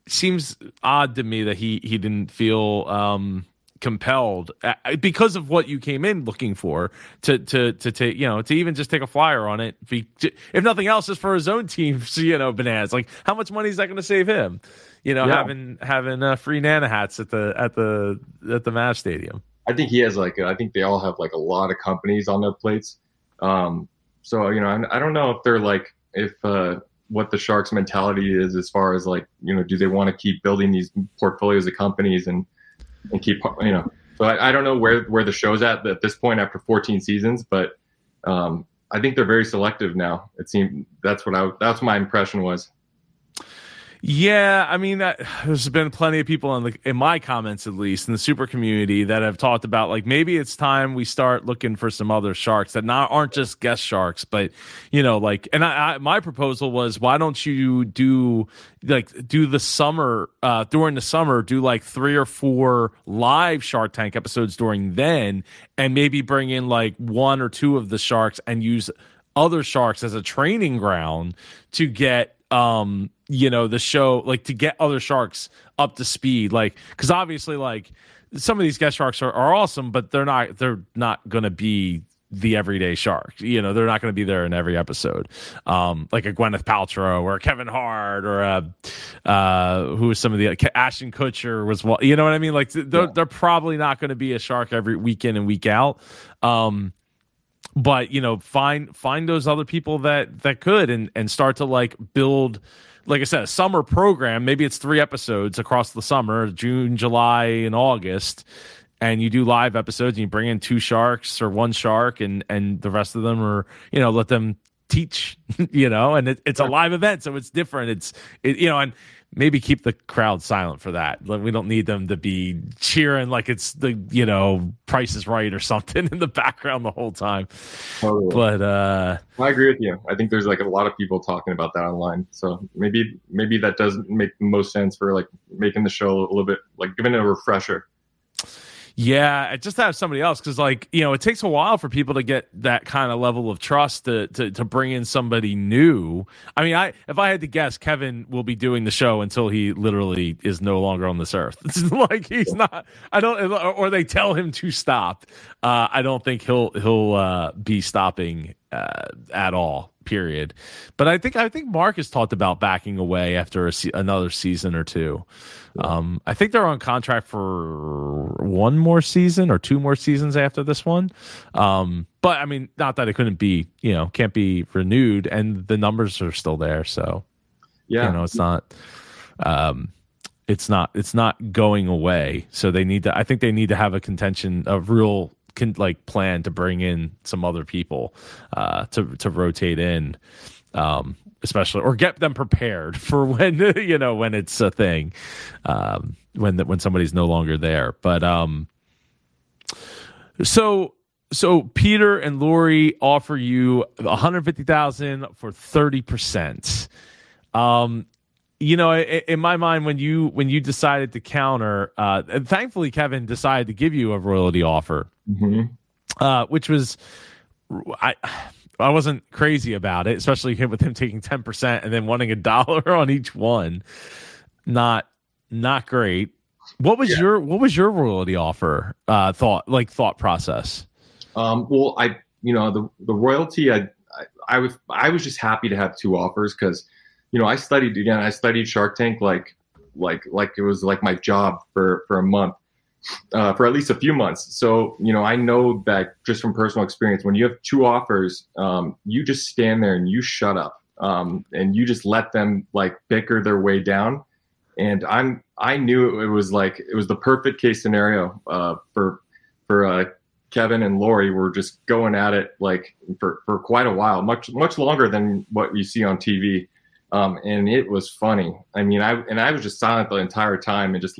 seems odd to me that he he didn't feel um, compelled uh, because of what you came in looking for to to to take you know to even just take a flyer on it. If nothing else is for his own team you know bananas. Like how much money is that going to save him? You know yeah. having having uh, free nana hats at the at the at the Mavs stadium. I think he has like i think they all have like a lot of companies on their plates. Um so you know i, I don't know if they're like if uh what the Sharks mentality is as far as like, you know, do they want to keep building these portfolios of companies and, and keep, you know, so I, don't know where, where the show's at at this point after 14 seasons, but um, I think they're very selective now. It seemed that's what I, that's my impression was. Yeah, I mean, that, there's been plenty of people in the in my comments, at least in the super community, that have talked about like maybe it's time we start looking for some other sharks that not aren't just guest sharks, but you know, like. And I, I my proposal was, why don't you do like do the summer uh during the summer, do like three or four live Shark Tank episodes during then, and maybe bring in like one or two of the sharks and use other sharks as a training ground to get um you know the show like to get other sharks up to speed like because obviously like some of these guest sharks are, are awesome but they're not they're not gonna be the everyday shark. You know, they're not going to be there in every episode. Um, like a Gwyneth Paltrow or Kevin Hart or a, uh, who was some of the Ashton Kutcher was, well you know what I mean? Like they're, yeah. they're probably not going to be a shark every weekend and week out. Um, but you know, find, find those other people that, that could, and, and start to like build, like I said, a summer program. Maybe it's three episodes across the summer, June, July, and August, and you do live episodes and you bring in two sharks or one shark, and and the rest of them are you know let them teach, you know, and it, it's a live event, so it's different. It's it, you know, and maybe keep the crowd silent for that. Like, we don't need them to be cheering like it's the you know Price is Right or something in the background the whole time. Totally. But uh, I agree with you. I think there's like a lot of people talking about that online. So maybe maybe that doesn't make most sense for like making the show a little bit like giving it a refresher. Yeah, just to have somebody else because, like, you know, it takes a while for people to get that kind of level of trust to, to to bring in somebody new. I mean, I if I had to guess, Kevin will be doing the show until he literally is no longer on this earth. It's like he's not. I don't, or they tell him to stop. Uh, I don't think he'll he'll uh, be stopping uh, at all period. But I think I think Mark has talked about backing away after se- another season or two. Um, I think they're on contract for one more season or two more seasons after this one. Um, but I mean, not that it couldn't be, you know, can't be renewed, and the numbers are still there. So, yeah, you know, it's not. Um, it's not it's not going away so they need to i think they need to have a contention a real can like plan to bring in some other people uh, to to rotate in, um, especially or get them prepared for when you know when it's a thing, um, when when somebody's no longer there. But um, so so Peter and Lori offer you one hundred fifty thousand for thirty percent. Um, you know, in my mind, when you when you decided to counter, uh, and thankfully Kevin decided to give you a royalty offer, mm-hmm. uh, which was I I wasn't crazy about it, especially with him taking ten percent and then wanting a dollar on each one. Not not great. What was yeah. your what was your royalty offer uh, thought like thought process? Um, well, I you know the the royalty I, I I was I was just happy to have two offers because you know, I studied again. I studied Shark Tank like like like it was like my job for for a month, uh, for at least a few months. So you know, I know that just from personal experience, when you have two offers, um, you just stand there and you shut up, um, and you just let them like bicker their way down. And I'm I knew it was like it was the perfect case scenario uh, for for uh, Kevin and Lori were just going at it like for, for quite a while, much much longer than what you see on TV. Um, and it was funny. I mean, I and I was just silent the entire time and just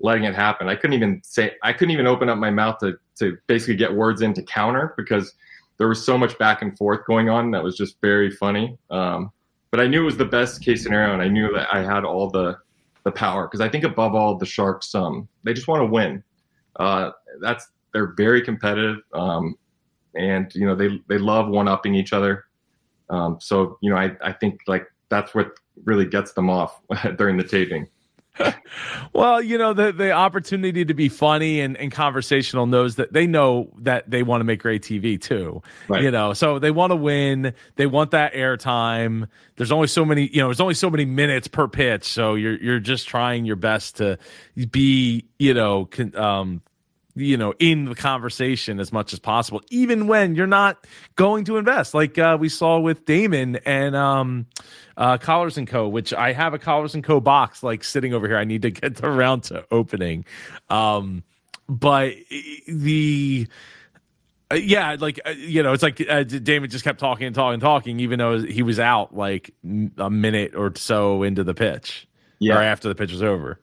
letting it happen. I couldn't even say I couldn't even open up my mouth to to basically get words in to counter because there was so much back and forth going on that was just very funny. Um, but I knew it was the best case scenario, and I knew that I had all the the power because I think above all the Sharks, um, they just want to win. Uh, that's they're very competitive, um, and you know they they love one upping each other. Um, so you know I I think like that's what really gets them off during the taping. Well, you know, the the opportunity to be funny and, and conversational knows that they know that they want to make great TV too. Right. You know, so they want to win. They want that airtime. There's only so many, you know, there's only so many minutes per pitch. So you're you're just trying your best to be, you know, con, um, you know in the conversation as much as possible even when you're not going to invest. Like uh, we saw with Daymond and um, uh, collars and co which i have a collars and co box like sitting over here. I need to get around to opening. Um, but the uh, yeah, like uh, you know, it's like uh, Daymond just kept talking and talking and talking, even though he was out like a minute or so into the pitch, yeah, or after the pitch was over.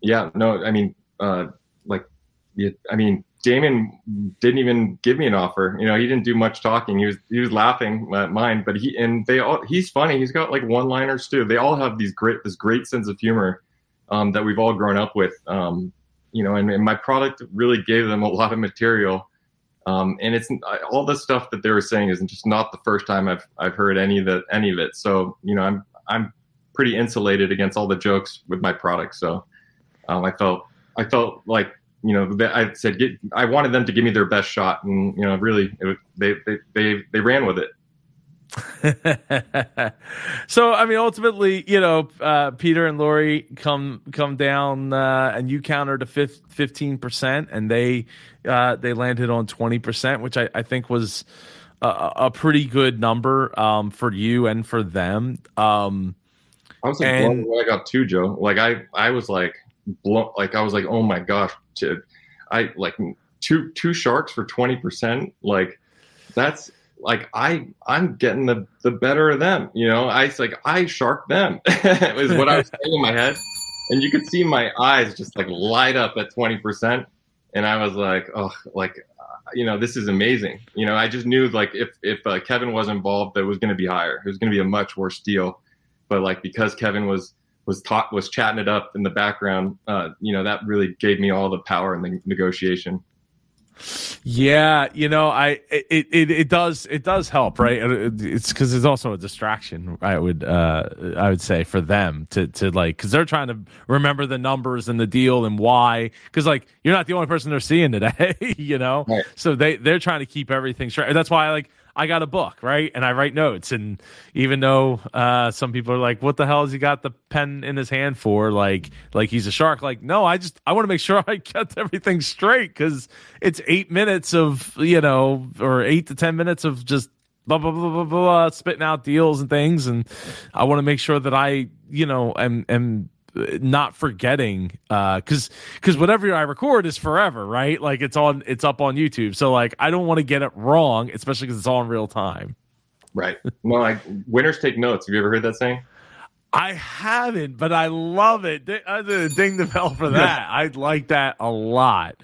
Yeah, no, I mean, uh, like, I mean, Daymond didn't even give me an offer. You know, he didn't do much talking. He was he was laughing at mine, but he and they all he's funny. He's got like one liners too. They all have these great this great sense of humor um, that we've all grown up with. Um, you know, and, and, my product really gave them a lot of material. Um, and it's all the stuff that they were saying is just not the first time I've I've heard any of the any of it. So you know, I'm I'm pretty insulated against all the jokes with my product. So um, I felt I felt like you know I said get, I wanted them to give me their best shot, and you know really it, they, they they they ran with it. so I mean, ultimately, you know, uh, Peter and Lori come come down, uh, and you countered to fifteen percent, and they uh, they landed on twenty percent, which I, I think was a, a, pretty good number um, for you and for them. Um, I was like and. I got two, Joe. Like I I was like blown. Like I was like, oh my gosh, I like two two sharks for twenty percent. Like that's like I I'm getting the the better of them. You know, I like I shark them is what I was saying in my head, and you could see my eyes just like light up at twenty percent, and I was like, oh, like you know, this is amazing. You know, I just knew like if if uh, Kevin was involved, that was going to be higher. It was going to be a much worse deal, but like because Kevin was was taught was chatting it up in the background, uh, you know, that really gave me all the power in the negotiation. Yeah, you know, I it, it it does it does help, right? It's because it's also a distraction. I would uh I would say for them to to like because they're trying to remember the numbers and the deal and why. Because like you're not the only person they're seeing today, you know. Right. So they they're trying to keep everything straight. That's why I like I got a book, right? And I write notes. And even though uh, some people are like, "What the hell has he got the pen in his hand for?" Like, like he's a shark. Like, no, I just I want to make sure I get everything straight because it's eight minutes of you know, or eight to ten minutes of just blah blah blah blah blah, spitting out deals and things, and I want to make sure that I you know am am not forgetting because uh, because whatever I record is forever, right? Like it's on it's up on YouTube, so like I don't want to get it wrong, especially because it's all in real time. Right. Well, like winners take notes. Have you ever heard that saying? I haven't, but I love it. I ding the bell for that. I like that a lot.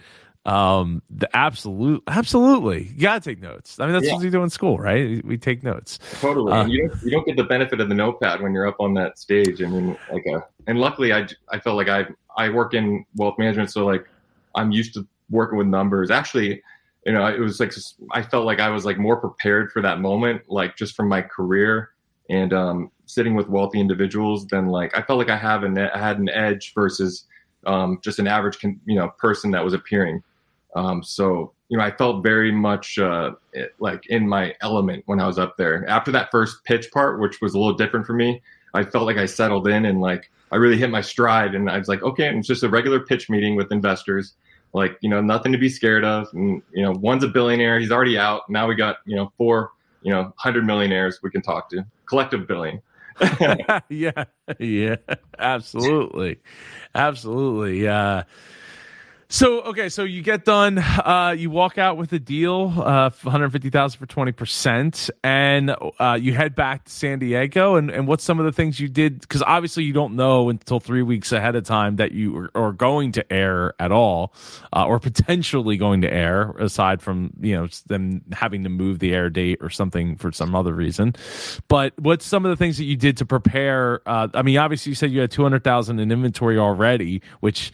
Um, the absolute, absolutely, you gotta take notes. I mean, that's yeah. what you do in school, right? We take notes. Totally. Uh, you don't you don't get the benefit of the notepad when you're up on that stage. I mean, like a, uh, and luckily, I I felt like I I work in wealth management, so like I'm used to working with numbers. Actually, you know, it was like I felt like I was like more prepared for that moment, like just from my career and um, sitting with wealthy individuals. Than like I felt like I have an I had an edge versus um, just an average, you know, person that was appearing. Um, so you know, I felt very much uh, like in my element when I was up there. After that first pitch part, which was a little different for me, I felt like I settled in and like I really hit my stride. And I was like, okay, it's just a regular pitch meeting with investors. Like you know, nothing to be scared of. And you know, one's a billionaire; he's already out. Now we got you know four you know hundred millionaires we can talk to, collective billion. yeah, yeah, absolutely, absolutely. Uh, so okay, so you get done. Uh, you walk out with a deal, uh, one hundred fifty thousand for twenty percent, and uh, you head back to San Diego. And, and what's some of the things you did? Because obviously you don't know until three weeks ahead of time that you are, are going to air at all, uh, or potentially going to air. Aside from you know them having to move the air date or something for some other reason, but what's some of the things that you did to prepare? Uh, I mean, obviously you said you had two hundred thousand in inventory already, which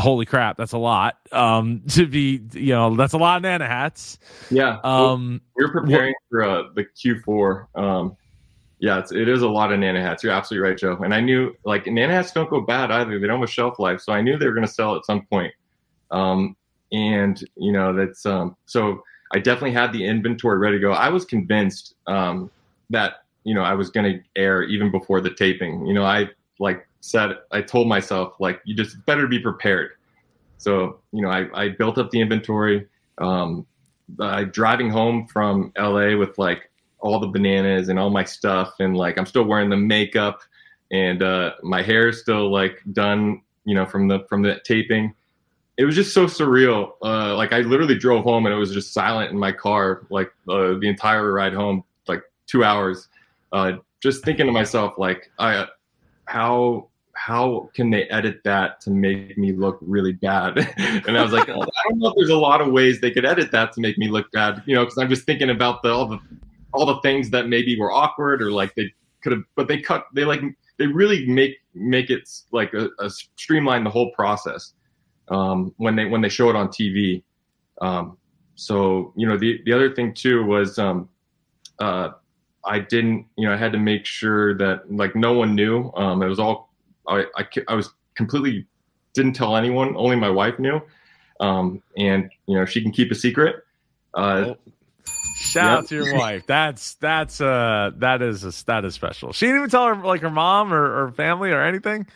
holy crap, that's a lot. Um, to be, you know, that's a lot of Nana hats. Yeah. Um, we're preparing for uh, the Q4. Um, yeah, it's, it is a lot of Nana hats. You're absolutely right, Joe. And I knew like Nana hats don't go bad either. They don't have a shelf life, so I knew they were going to sell at some point. Um, and you know that's um, so I definitely had the inventory ready to go. I was convinced um, that you know I was going to air even before the taping. You know, I like said I told myself like you just better be prepared. So you know I, I built up the inventory. Um, I driving home from LA with like all the bananas and all my stuff and like I'm still wearing the makeup and uh, my hair is still like done you know from the from the taping. It was just so surreal. Uh, like I literally drove home and it was just silent in my car like uh, the entire ride home like two hours. Uh, just thinking to myself like I how how can they edit that to make me look really bad? and I was like, oh, I don't know if there's a lot of ways they could edit that to make me look bad, you know, because I'm just thinking about the, all the all the things that maybe were awkward or like they could have, but they cut, they like they really make make it like a, a streamline the whole process um, when they when they show it on TV. Um, so you know the the other thing too was um, uh, I didn't you know I had to make sure that like no one knew. Um, it was all I, I, I was completely didn't tell anyone. Only my wife knew, um, and you know she can keep a secret. Uh, Shout yep. out to your wife. That's that's uh that is a, that is special. She didn't even tell her like her mom or, or family or anything.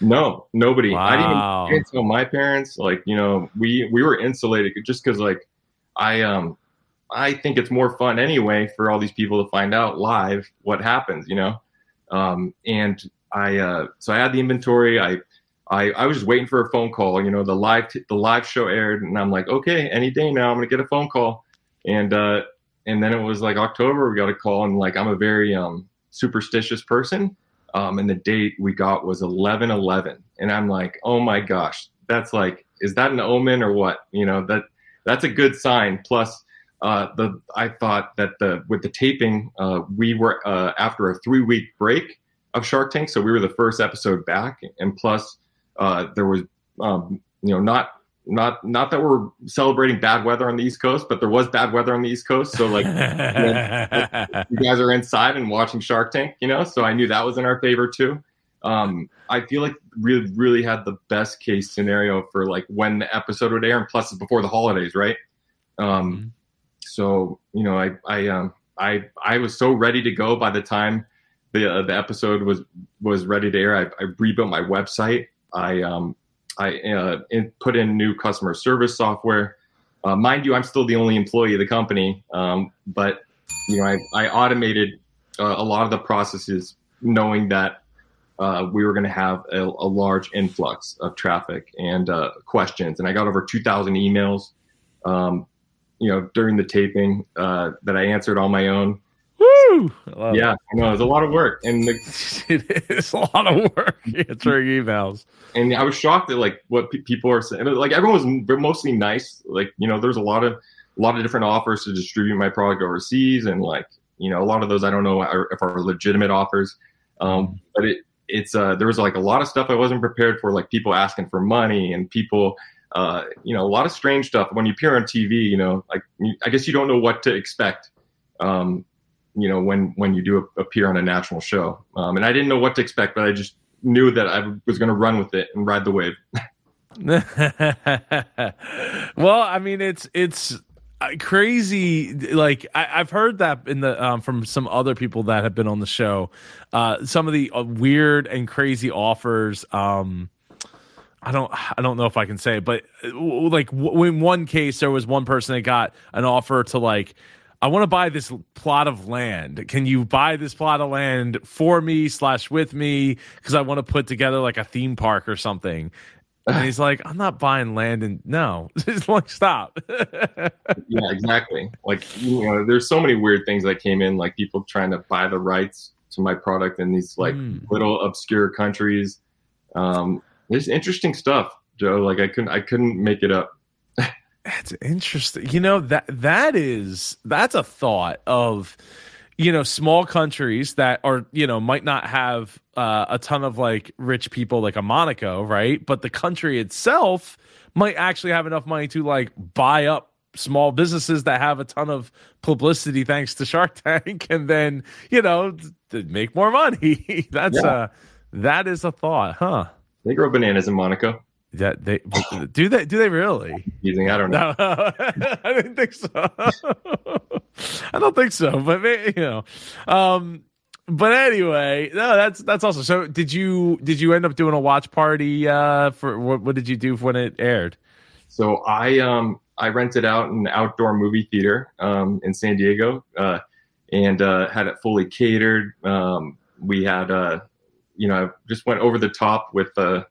No, nobody. Wow. I didn't, even, I didn't tell my parents. Like you know, we we were insulated just because like I um I think it's more fun anyway for all these people to find out live what happens. You know, um, and I uh, so I had the inventory. I, I I was just waiting for a phone call. You know, the live t- the live show aired, and I'm like, okay, any day now, I'm gonna get a phone call. And uh, and then it was like October, we got a call, and like I'm a very um, superstitious person. Um, and the date we got was 11 11 and i'm like oh my gosh that's like is that an omen or what you know that that's a good sign plus uh, the i thought that the with the taping uh, we were uh, after a three week break of Shark Tank, so we were the first episode back, and plus uh, there was um, you know not not not that we're celebrating bad weather on the East Coast, but there was bad weather on the East Coast, so like you, know, you guys are inside and watching Shark Tank, you know, so I knew that was in our favor too. Um, I feel like really really had the best case scenario for like when the episode would air, and plus it's before the holidays, right? Um, mm-hmm. So you know, I I um I I was so ready to go by the time the uh, the episode was was ready to air. I, I rebuilt my website. I um I uh, in, put in new customer service software. Uh, mind you, I'm still the only employee of the company, um, but you know I, I automated uh, a lot of the processes, knowing that uh, we were going to have a, a, large influx of traffic and uh, questions, and I got over 2,000 emails. Um, you know, during the taping that I answered on my own. Woo! yeah, it. I know it's a lot of work, and the, it is a lot of work answering emails. And I was shocked at like what pe- people are saying. Like everyone was mostly nice. Like you know, there's a lot of a lot of different offers to distribute my product overseas, and like you know, a lot of those I don't know if are legitimate offers. Um, but it it's uh, there was like a lot of stuff I wasn't prepared for, like people asking for money and people. Uh, you know, a lot of strange stuff when you appear on TV. You know, like I guess you don't know what to expect. Um, you know when when you do appear on a national show. Um, and i didn't know what to expect but i just knew that i was going to run with it and ride the wave. Well i mean it's it's uh, crazy like I, have heard that in the um, from some other people that have been on the show. Uh, some of the uh, weird and crazy offers um, I don't I don't know if I can say it, but uh, like w- in one case there was one person that got an offer to like I want to buy this plot of land. Can you buy this plot of land for me slash with me? Because I want to put together like a theme park or something. And he's like, I'm not buying land and no, just like stop. yeah, exactly. Like you know, there's so many weird things that came in, like people trying to buy the rights to my product in these like mm. little obscure countries. Um, there's interesting stuff, Joe. Like I couldn't I couldn't make it up. That's interesting. You know that that is that's a thought of you know small countries that are you know might not have uh, a ton of like rich people like a Monaco, right? But the country itself might actually have enough money to like buy up small businesses that have a ton of publicity thanks to Shark Tank, and then you know make more money. that's yeah. uh that is a thought, huh? They grow bananas in Monaco. Yeah, they do they do they really? Using I don't know. No, I didn't think so. I don't think so, but you know. Um, but anyway, no, that's that's awesome. So, did you did you end up doing a watch party uh, for what? What did you do when it aired? So I um I rented out an outdoor movie theater um, in San Diego uh, and uh, had it fully catered. Um, we had uh, you know just went over the top with uh,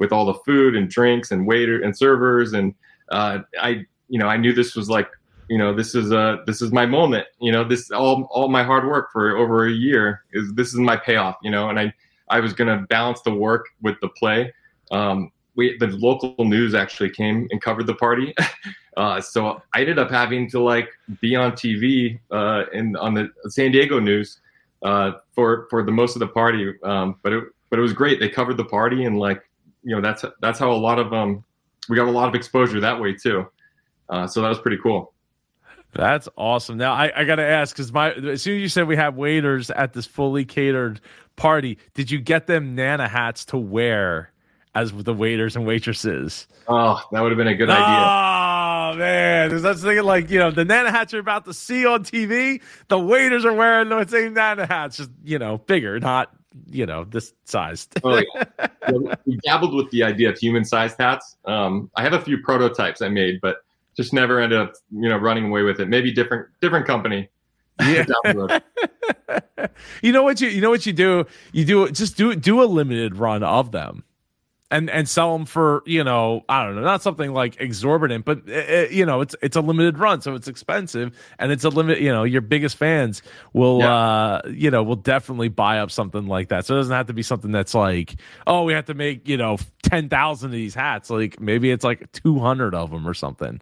with all the food and drinks and waiter and servers and uh, I you know I knew this was like you know this is uh this is my moment you know this all all my hard work for over a year is this is my payoff you know and I I was gonna balance the work with the play. Um, we the local news actually came and covered the party, uh, so I ended up having to like be on TV uh, in on the San Diego news uh, for for the most of the party. Um, but it but it was great. They covered the party and like you know that's that's how a lot of um we got a lot of exposure that way too. Uh, so that was pretty cool. That's awesome. Now I, I got to ask because my as soon as you said we have waiters at this fully catered party, did you get them Nana hats to wear as the waiters and waitresses? Oh, that would have been a good idea. Oh man, because that's thinking like you know the Nana hats you're about to see on TV. The waiters are wearing the same Nana hats, just you know bigger, not you know this sized. oh, yeah. we dabbled with the idea of human sized hats. Um, I have a few prototypes I made, but just never ended up you know running away with it. Maybe different different company. Yeah. you know what you you know what you do? You do just do do a limited run of them and and sell them for you know I don't know not something like exorbitant but it, eh, eh, you know it's it's a limited run so it's expensive and it's a limit you know your biggest fans will yeah. uh you know will definitely buy up something like that. So it doesn't have to be something that's like oh we have to make you know 10,000 of these hats. Like maybe it's like 200 of them or something.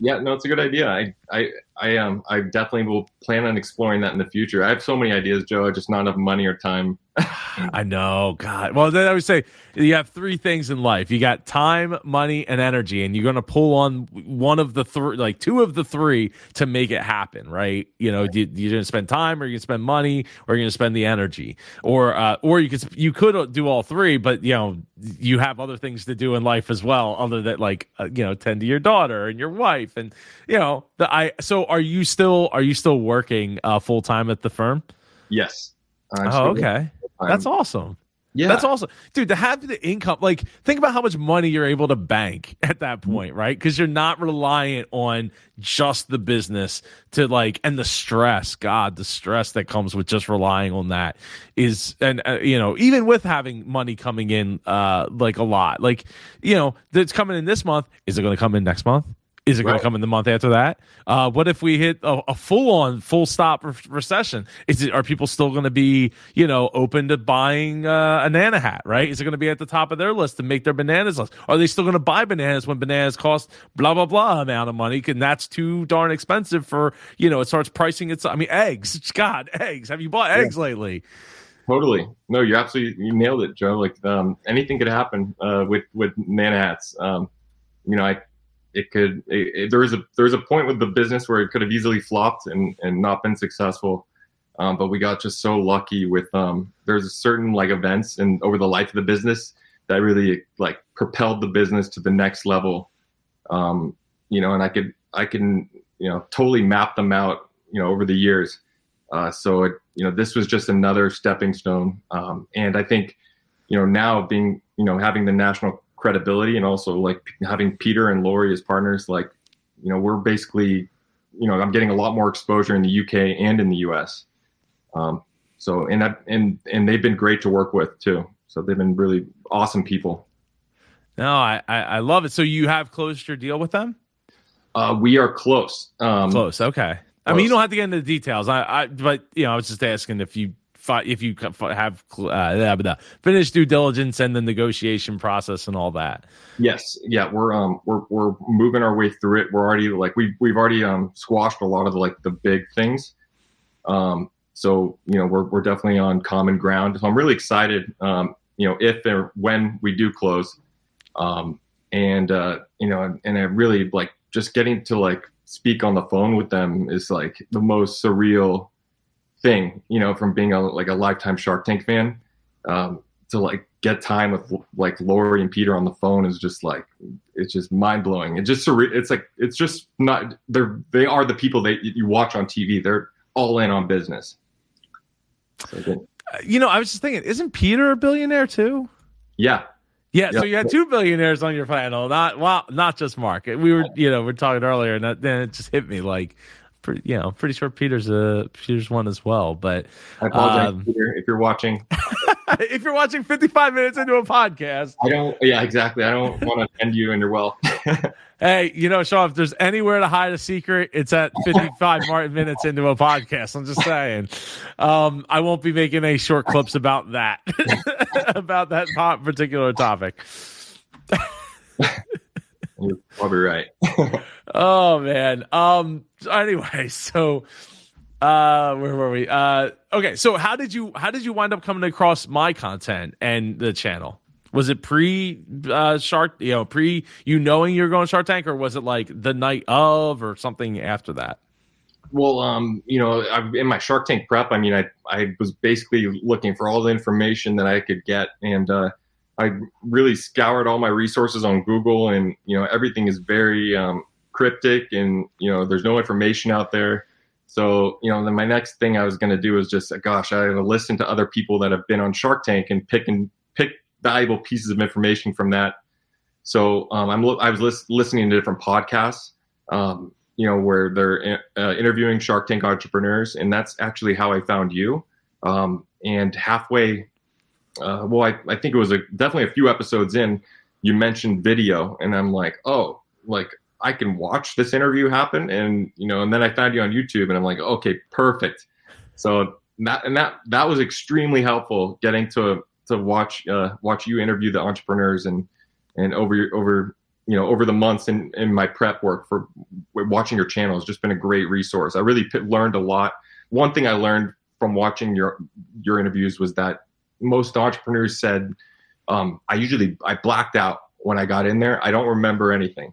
Yeah no it's a good idea. I I I um I definitely will plan on exploring that in the future I have so many ideas Joe just not enough money or time I know, God. Well, then I would say you have three things in life: you got time, money, and energy, and you're going to pull on one of the three, like two of the three, to make it happen, right? You know, you, are going to spend time, or going to spend money, or you're going to spend the energy, or uh, or you could you could do all three, but you know you have other things to do in life as well, other than like uh, you know tend to your daughter and your wife, and you know the I. So are you still are you still working uh, full time at the firm? Yes. oh, okay. That's awesome. Yeah. That's awesome. Dude, to have the income, like, think about how much money you're able to bank at that mm-hmm. point, right? Because you're not reliant on just the business to, like, and the stress. God, the stress that comes with just relying on that is, and, uh, you know, even with having money coming in, uh, like, a lot, like, you know, that's coming in this month. Is it going to come in next month? Is it right. going to come in the month after that? Uh, what if we hit a, a full on, full stop re- recession? Is it, are people still going to be, you know, open to buying uh, a Nana hat, right? Is it going to be at the top of their list to make their bananas list? Are they still going to buy bananas when bananas cost blah, blah, blah amount of money? And that's too darn expensive for, you know, it starts pricing itself. I mean, eggs. God, eggs. Have you bought eggs yeah. lately? Totally. No, you absolutely you nailed it, Joe. Like um, anything could happen uh, with with Nana hats. Um, you know, I it could it, it, a there was a point with the business where it could have easily flopped and and not been successful. Um, but we got just so lucky with um, there's certain like events and over the life of the business that really like propelled the business to the next level. Um, you know and i could i can you know totally map them out you know over the years. Uh, so it, you know this was just another stepping stone. Um, and i think you know now being you know having the national credibility and also like having Peter and Lori as partners, like, you know, we're basically you know, I'm getting a lot more exposure in the UK and in the US. Um, so and that and and they've been great to work with too. So they've been really awesome people. No, I I, I love it. So you have closed your deal with them? Uh, we are close. Um, close. Okay. I mean, you don't have to get into the details. I, I, but you know, I was just asking if you if you have uh, finished due diligence and the negotiation process and all that. Yes, yeah, we're um we're we're moving our way through it. We're already like we we've already um squashed a lot of the, like the big things. Um, so you know we're we're definitely on common ground. So I'm really excited. Um, you know, if or when we do close, um, and uh, you know, and, and I really like just getting to like speak on the phone with them is like the most surreal thing, you know, from being a like a lifetime Shark Tank fan. Um, to like get time with like Lori and Peter on the phone is just like it's just mind blowing. It just it's like it's just not they're they are the people that you watch on TV. They're all in on business. So you know, I was just thinking, isn't Peter a billionaire too? Yeah, yeah, so you had two billionaires on your panel, not well, not just Mark. We were, you know, we are talking earlier, and that, then it just hit me like, pretty, you know, pretty sure Peter's a Peter's one as well. But I apologize, um, Peter, if you're watching. if you're watching 55 minutes into a podcast, I don't. Yeah, exactly. I don't want to end you in your well. hey, you know, Sean, if there's anywhere to hide a secret, it's at 55 minutes into a podcast. I'm just saying. Um, I won't be making any short clips about that, about that particular topic. You're probably right. oh man. Um. Anyway, so uh where were we uh okay so how did you how did you wind up coming across my content and the channel was it pre uh, Shark, you know, pre you knowing you're going Shark Tank, or was it like the night of, or something after that? Well, um, you know, I, in my Shark Tank prep, I mean, I I was basically looking for all the information that I could get, and uh, I really scoured all my resources on Google, and you know, everything is very um, cryptic, and you know, there's no information out there. So, you know, then my next thing I was going to do is just, gosh, I to listen to other people that have been on Shark Tank and pick and pick valuable pieces of information from that. So um, I'm I was lis- listening to different podcasts, um, you know, where they're uh, interviewing Shark Tank entrepreneurs, and that's actually how I found you. Um, and halfway, uh, well, I, I think it was a, definitely a few episodes in, you mentioned video, and I'm like, oh, like I can watch this interview happen, and you know, and then I found you on YouTube, and I'm like, okay, perfect. So that and that that was extremely helpful getting to to watch uh, watch you interview the entrepreneurs and and over over you know over the months in, in my prep work for watching your channel has just been a great resource. I really p- learned a lot. One thing I learned from watching your your interviews was that most entrepreneurs said um, I usually I blacked out when I got in there. I don't remember anything.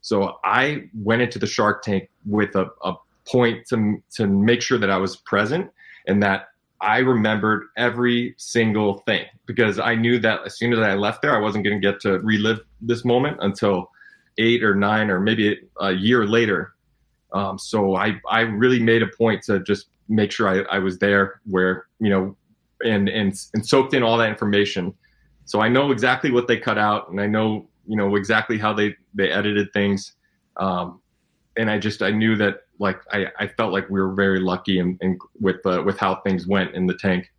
So I went into the Shark Tank with a, a point to to make sure that I was present and that I remembered every single thing because I knew that as soon as I left there, I wasn't going to get to relive this moment until eight or nine or maybe a year later. Um, so I, I really made a point to just make sure I, I was there where, you know, and, and, and soaked in all that information. So I know exactly what they cut out and I know, you know, exactly how they, they edited things. Um, and I just, I knew that like I, I felt like we were very lucky and in, with uh, with how things went in the tank.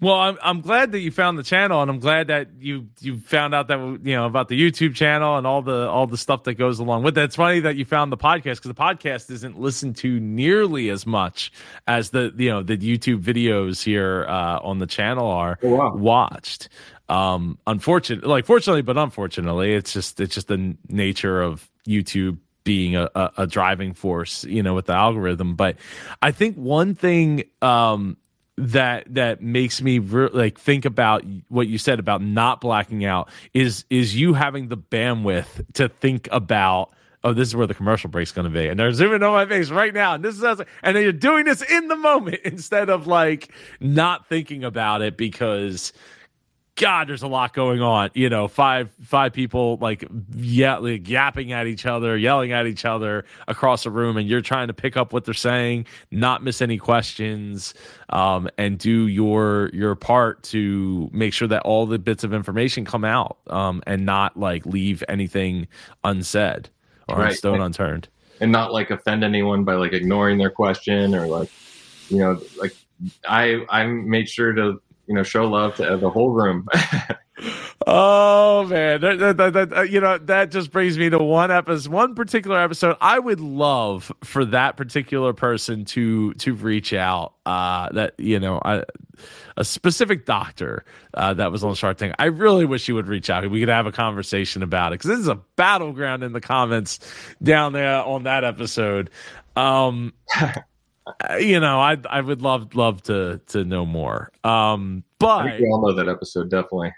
Well, I'm I'm glad that you found the channel, and I'm glad that you you found out that you know about the YouTube channel and all the all the stuff that goes along with it. It's funny that you found the podcast because the podcast isn't listened to nearly as much as the you know the YouTube videos here uh, on the channel are oh, wow. watched. Um, unfortunately, like fortunately, but unfortunately, it's just it's just the nature of YouTube being a, a, a, driving force, you know, with the algorithm. But I think one thing um, that that makes me re- like think about what you said about not blacking out is is you having the bandwidth to think about oh, this is where the commercial break's going to be. And they're zooming on my face right now. And this is, and then you're doing this in the moment instead of like not thinking about it because God, there's a lot going on. You know, five five people like yeah, like yapping at each other, yelling at each other across a room, and you're trying to pick up what they're saying, not miss any questions, um, and do your your part to make sure that all the bits of information come out, um, and not like leave anything unsaid or right. stone unturned. and not like offend anyone by like ignoring their question or like you know like I I made sure to you know show love to the whole room. oh man, that, that, that, uh, you know that just brings me to one episode, one particular episode. I would love for that particular person to to reach out. Uh, that you know, I, a specific doctor uh, that was on Shark Tank. I really wish you would reach out. We could have a conversation about it because this is a battleground in the comments down there on that episode. Um, you know, I I would love love to to know more. Um, but we all know that episode definitely.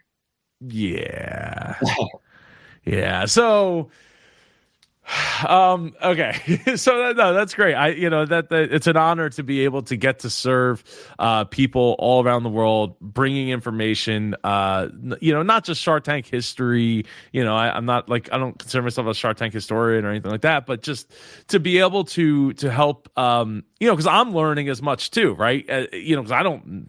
Yeah, yeah. So, um, okay. so no, that's great. I you know that, that it's an honor to be able to get to serve uh, people all around the world, bringing information. Uh, you know, not just Shark Tank history. You know, I, I'm not like I don't consider myself a Shark Tank historian or anything like that, but just to be able to to help. Um, you know, because I'm learning as much too, right? Uh, you know, because I don't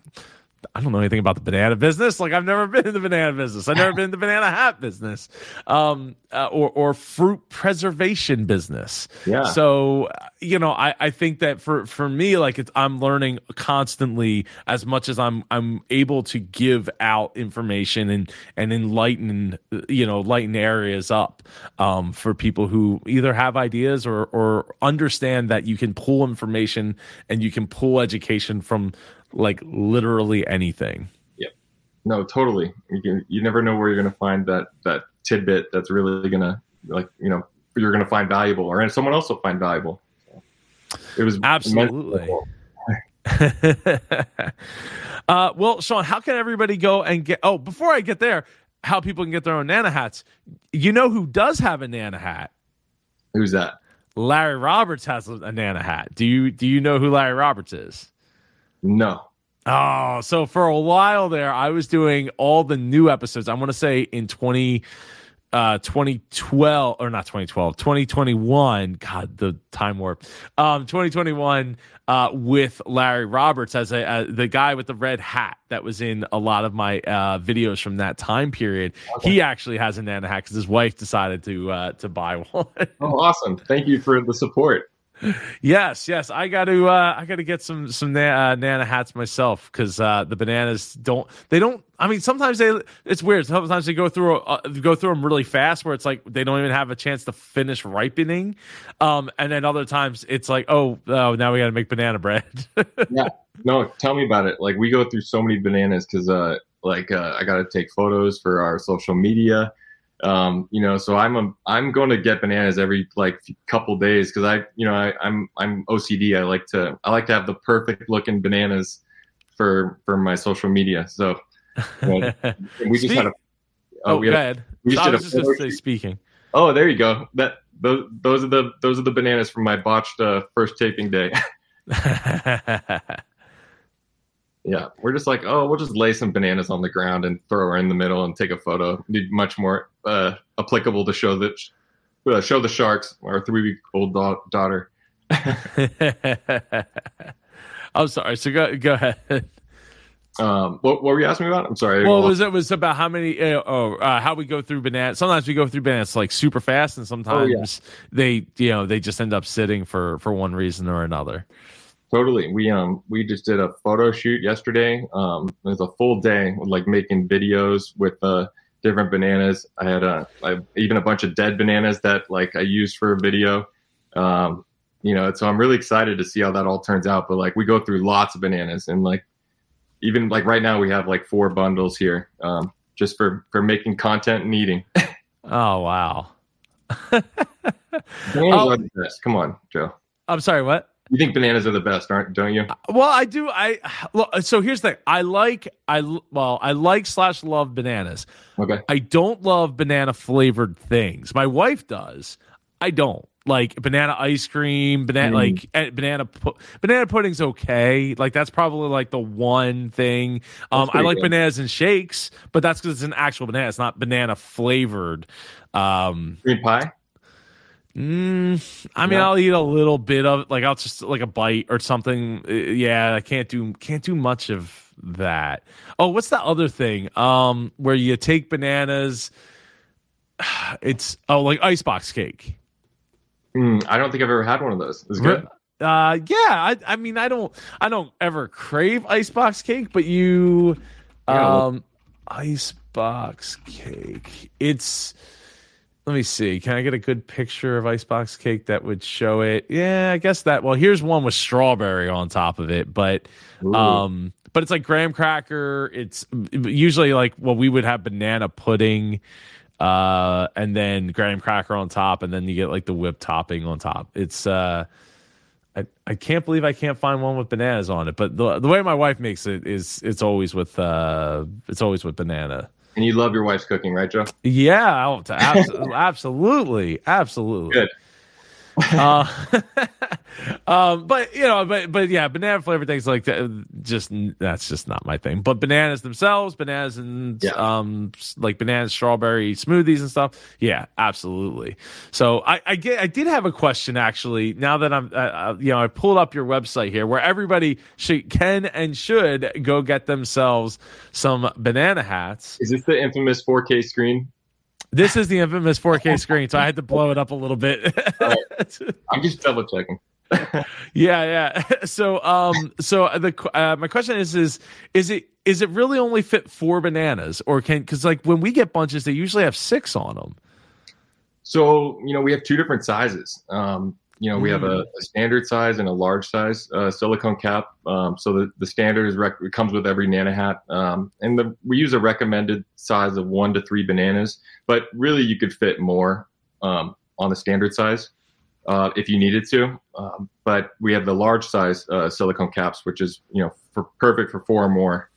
I don't know anything about the banana business. Like I've never been in the banana business. I've never been in the banana hat business, um, uh, or or fruit preservation business. Yeah. So you know, I, I think that for for me, like it's I'm learning constantly as much as I'm I'm able to give out information and and enlighten you know lighten areas up um, for people who either have ideas or or understand that you can pull information and you can pull education from like literally anything. Yeah. No, totally. You can, you never know where you're going to find that that tidbit that's really going to like you know you're going to find valuable, or and someone else will find valuable. So it was absolutely. uh, well, Sean, how can everybody go and get? Oh, before I get there, how people can get their own Nana hats? You know who does have a Nana hat? Who's that? Larry Roberts has a Nana hat. Do you do you know who Larry Roberts is? No. Oh, so for a while there, I was doing all the new episodes. I want to say in 20, uh, 2012 or not 2012, 2021. God, the time warp. Um, 2021 uh, with Larry Roberts as a the guy with the red hat that was in a lot of my uh, videos from that time period. Okay. He actually has a Nana hat because his wife decided to uh, to buy one. oh, awesome! Thank you for the support yes, yes. I got to uh, I got to get some some na- uh, nana hats myself because uh, the bananas don't they don't. I mean, sometimes they it's weird. Sometimes they go through uh, go through them really fast, where it's like they don't even have a chance to finish ripening. Um, and then other times it's like, oh, oh, now we got to make banana bread. yeah, no, tell me about it. Like we go through so many bananas because uh, like uh, I got to take photos for our social media. Um, you know, so I'm a, I'm going to get bananas every like couple days because I, you know, I, I'm I'm OCD. I like to I like to have the perfect looking bananas for for my social media. So you know, we just had a oh, oh we had, go We just so did I was just going to say speaking. Oh, there you go. That those those are the those are the bananas from my botched uh, first taping day. Yeah, we're just like, oh, we'll just lay some bananas on the ground and throw her in the middle and take a photo. Be much more uh, applicable to show that uh, show the sharks our three week old da- daughter. I'm sorry. So go go ahead. Um, what, what were you asking me about? I'm sorry. Well, it was it was about how many uh, oh uh, how we go through bananas. Sometimes we go through bananas like super fast, and sometimes oh, yeah. they you know they just end up sitting for for one reason or another. Totally. We um we just did a photo shoot yesterday. Um, it was a full day with like making videos with uh different bananas. I had a I, even a bunch of dead bananas that like I used for a video. Um, you know, so I'm really excited to see how that all turns out. But like we go through lots of bananas and like even like right now we have like four bundles here um, just for for making content and eating. oh wow. bananas oh, are the best. Come on, Joe. I'm sorry. What? You think bananas are the best, aren't don't you? Well, I do. I so here's the thing. I like I well I like slash love bananas. Okay. I don't love banana flavored things. My wife does. I don't like banana ice cream, banana mm. like eh, banana pu- banana pudding's okay. Like that's probably like the one thing. Um, I like good. bananas and shakes, but that's because it's an actual banana. It's not banana flavored. Um, Green pie. Mm, I mean, yeah. I'll eat a little bit of like I'll just like a bite or something. Uh, yeah, I can't do can't do much of that. Oh, what's the other thing? Um, where you take bananas. It's oh like icebox cake. Mm, I don't think I've ever had one of those. Is good. Uh, yeah. I, I mean, I don't, I don't ever crave icebox cake, but you, Yeah, um, icebox cake. It's. Let me see. Can I get a good picture of icebox cake that would show it? Yeah, I guess that. Well, here's one with strawberry on top of it, but Ooh. um, but it's like graham cracker. It's usually like well, we would have banana pudding, uh, and then graham cracker on top, and then you get like the whipped topping on top. It's uh, I, I can't believe I can't find one with bananas on it. But the the way my wife makes it is it's always with uh, it's always with banana. And you love your wife's cooking, right, Joe? Yeah, I'll- abs- absolutely, absolutely. Good. Uh, um, but you know, but but yeah, banana flavored things like that, just that's just not my thing. But bananas themselves, bananas and Yeah. um, like banana strawberry smoothies and stuff. Yeah, absolutely. So I I get I did have a question actually. Now that I'm uh, you know I pulled up your website here where everybody should can and should go get themselves some banana hats. Is this the infamous 4K screen? This is the infamous 4K screen, so I had to blow it up a little bit. I'm just double checking. yeah, yeah. So, um, so the uh, my question is, is is it is it really only fit four bananas, or can because like when we get bunches, they usually have six on them. So, you know, we have two different sizes. Um, you know, we have a, a standard size and a large size uh, silicone cap. Um, so the, the standard is rec- it comes with every Nana hat. Um, and the, we use a recommended size of one to three bananas, but really you could fit more um, on the standard size uh, if you needed to. Um, but we have the large size uh, silicone caps, which is, you know, for, perfect for four or more.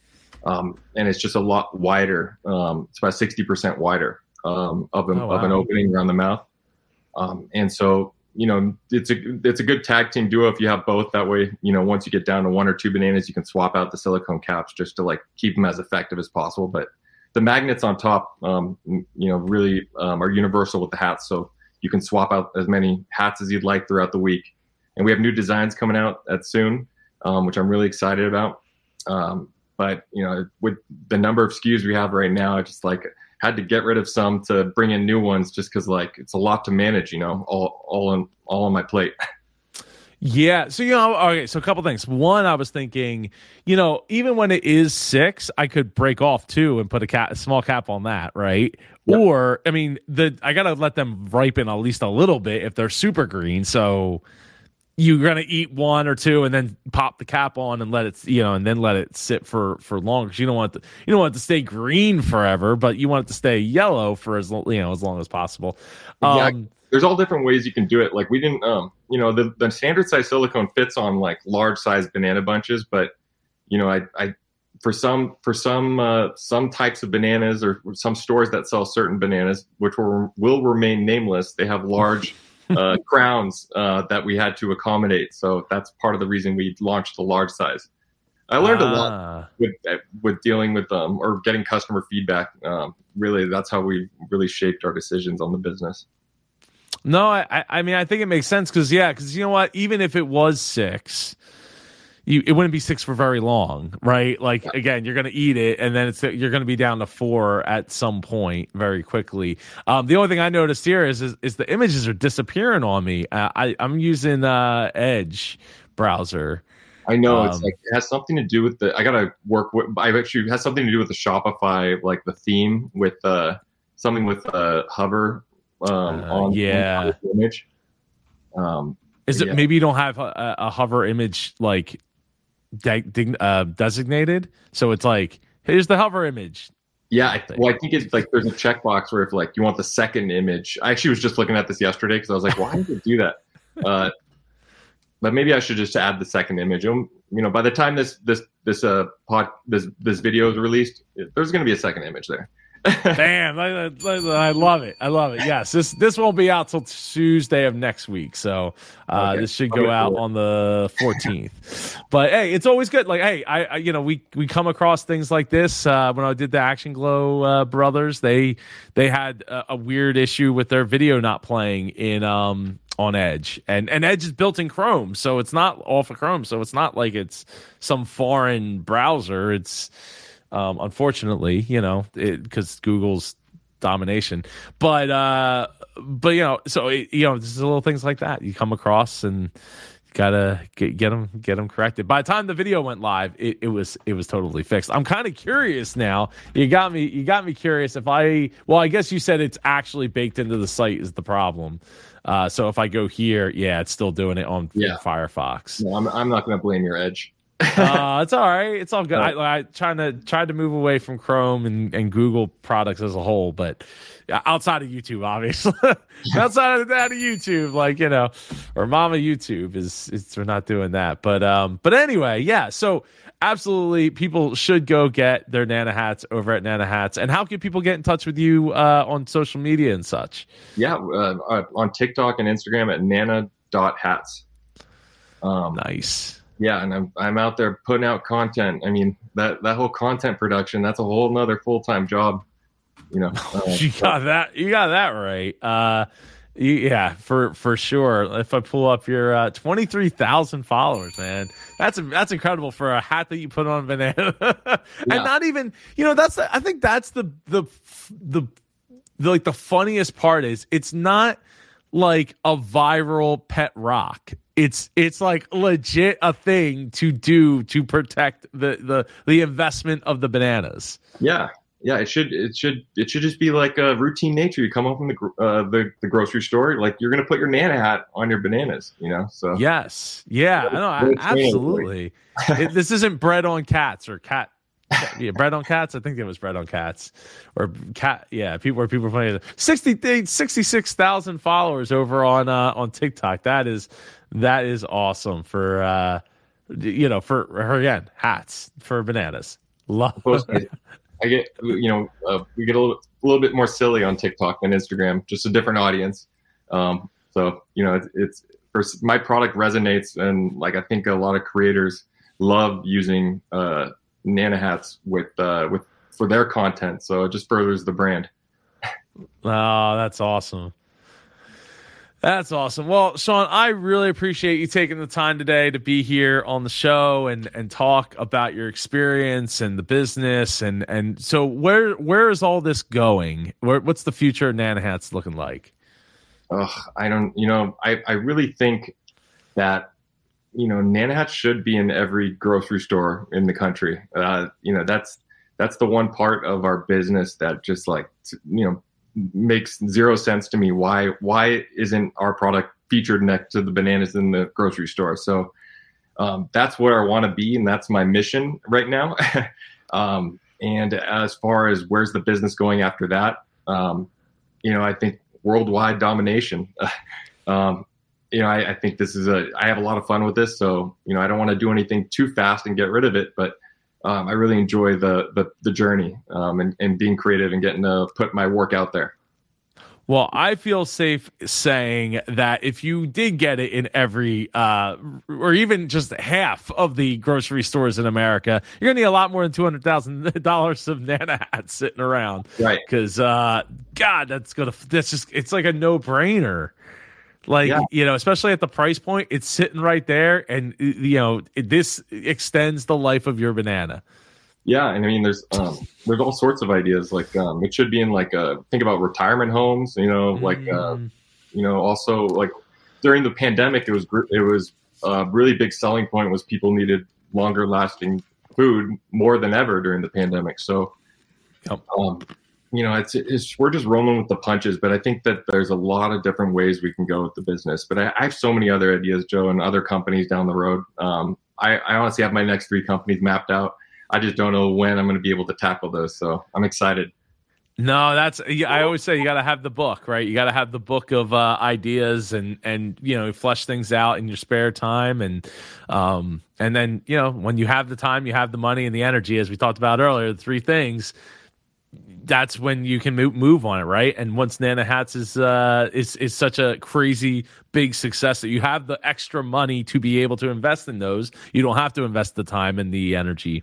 Um, and it's just a lot wider. Um, it's about 60% wider um, of, a, Oh, of an opening around the mouth. Um, and so, you know, it's a it's a good tag team duo if you have both. That way, you know, once you get down to one or two bananas, you can swap out the silicone caps just to like keep them as effective as possible. But the magnets on top, um, you know, really um, are universal with the hats, so you can swap out as many hats as you'd like throughout the week. And we have new designs coming out at soon, um, which I'm really excited about. Um, but you know, with the number of SKUs we have right now, I just like had to get rid of some to bring in new ones just because like it's a lot to manage you know all all on all on my plate Yeah. So you know, okay. So a couple things. One, I was thinking, you know, even when it is six, I could break off two and put a cap, a small cap on that, right? Yep. Or, I mean, the I gotta let them ripen at least a little bit if they're super green. So you're gonna eat one or two and then pop the cap on and let it, you know, and then let it sit for for long because you don't want it to, you don't want it to stay green forever, but you want it to stay yellow for as lo- you know as long as possible. Um, there's all different ways you can do it like we didn't um you know the, the standard size silicone fits on like large size banana bunches but you know i i for some for some uh, some types of bananas or some stores that sell certain bananas which will will remain nameless they have large uh, crowns uh, that we had to accommodate so that's part of the reason we launched the large size i learned a lot ah. with with dealing with um or getting customer feedback um really that's how we really shaped our decisions on the business No, I- I mean, I think it makes sense because yeah, because you know what? Even if it was six, you it wouldn't be six for very long, right? Like again, you're gonna eat it, and then it's you're gonna be down to four at some point very quickly. Um, the only thing I noticed here is is, is the images are disappearing on me. Uh, I I'm using uh, Edge browser. I know it's Um, like it has something to do with the. I gotta work with. I actually it has something to do with the Shopify, like the theme with uh something with uh hover um Uh, on yeah. on image. Um, Is it Yeah. maybe you don't have a, a hover image like de- dig- uh, designated, so it's like here's the hover image. yeah, I, well, I think it's like there's a checkbox where if like you want the second image. I actually was just looking at this yesterday because I was like, why did it do that? Uh, but maybe I should just add the second image. Um, you know, by the time this this this uh pod this this video is released, there's going to be a second image there. Damn, I, I, I love it. I love it. Yes, this this won't be out till Tuesday of next week, so uh, Okay. this should go out on the 14th. but hey, it's always good. Like, hey, I, I you know we we come across things like this uh, when I did the Action Glow uh, brothers. They they had a, a weird issue with their video not playing in um on Edge, and and Edge is built in Chrome, so it's not off of Chrome, so it's not like it's some foreign browser. It's um, unfortunately, you know, because Google's domination. But uh, but you know, so you know, there's little things like that you come across and gotta get, get them get them corrected by the time the video went live it, it was it was totally fixed i'm kind of curious now you got me you got me curious if i well i guess you said it's actually baked into the site is the problem uh, so if i go here yeah it's still doing it on Yeah. firefox No, I'm, I'm not going to blame your edge. uh, it's all right. It's all good. I, I trying to tried to move away from Chrome and, and Google products as a whole, but outside of YouTube, obviously, outside of that of YouTube, like you know, or Mama YouTube is, is we're not doing that. But um, but anyway, yeah. So absolutely, people should go get their Nana hats over at Nana Hats. And how can people get in touch with you uh, on social media and such? Yeah, uh, uh, on TikTok and Instagram at Nana nana.hats. Um, Nice. Yeah, and I'm I'm out there putting out content. I mean that that whole content production that's a whole nother full time job. You know, uh, you got that you got that right uh you, yeah for for sure if i pull up your uh 23,000 followers man that's that's incredible for a hat that you put on banana and Yeah. not even you know that's the, i think that's the the the, the like the funniest part is it's not like a viral pet rock it's it's like legit a thing to do to protect the the the investment of the bananas yeah, yeah. It should it should it should just be like a routine nature. You come home from the uh, the the grocery store, like you're gonna put your Nana hat on your bananas. You know, so Yes. Yeah. No, absolutely. This isn't bread on cats or cat. Yeah, bread on cats. I think it was bread on cats or cat. Yeah, people where people are playing 60 66,000 followers over on uh, on TikTok. That is that is awesome for uh, you know for, for again hats for bananas. Love. supposed I get you know uh, we get a little, a little bit more silly on TikTok than Instagram, just a different audience. Um, so you know it's, it's first, my product resonates, and like I think a lot of creators love using uh, Nana hats with uh, with for their content. So it just furthers the brand. Oh, that's awesome. That's awesome. Well, Sean, I really appreciate you taking the time today to be here on the show and and talk about your experience and the business and and so where where is all this going? Where what's the future of Nana Hats looking like? Ugh, I don't, you know, I, I really think that, you know, Nana hats should be in every grocery store in the country. Uh, you know, that's, that's the one part of our business that just like, you know, makes zero sense to me. Why, why isn't our product featured next to the bananas in the grocery store? So, um, that's where I want to be. And that's my mission right now. um, and as far as where's the business going after that, um, you know, I think worldwide domination. um, you know, I, I think this is a. I have a lot of fun with this, so you know, I don't want to do anything too fast and get rid of it. But um, I really enjoy the the, the journey um, and, and being creative and getting to put my work out there. Well, I feel safe saying that if you did get it in every, uh, or even just half of the grocery stores in America, you're gonna need a lot more than two hundred thousand dollars of Nana hats sitting around. Right. Because, uh, God, that's gonna, that's just, it's like a no brainer. Like Yeah. you know, especially at the price point, it's sitting right there, and you know, it, this extends the life of your banana. Yeah, and I mean, there's um, there's all sorts of ideas. Like um, it should be in like uh, think about retirement homes. You know, like uh, Mm. you know, also like during the pandemic, it was gr- it was a really big selling point was people needed longer lasting food more than ever during the pandemic. So, um, you know, it's, it's we're just rolling with the punches. But I think that there's a lot of different ways we can go with the business. But I, I have so many other ideas, Joe, and other companies down the road. Um, I, I honestly have my next three companies mapped out. I just don't know when I'm going to be able to tackle those. So I'm excited. No, that's I always say you got to have the book, right? You got to have the book of uh, ideas and and you know flesh things out in your spare time and um and then you know when you have the time, you have the money and the energy, as we talked about earlier, the three things. That's when you can move, move on it, right? And once Nana Hats is uh is is such a crazy big success that you have the extra money to be able to invest in those, you don't have to invest the time and the energy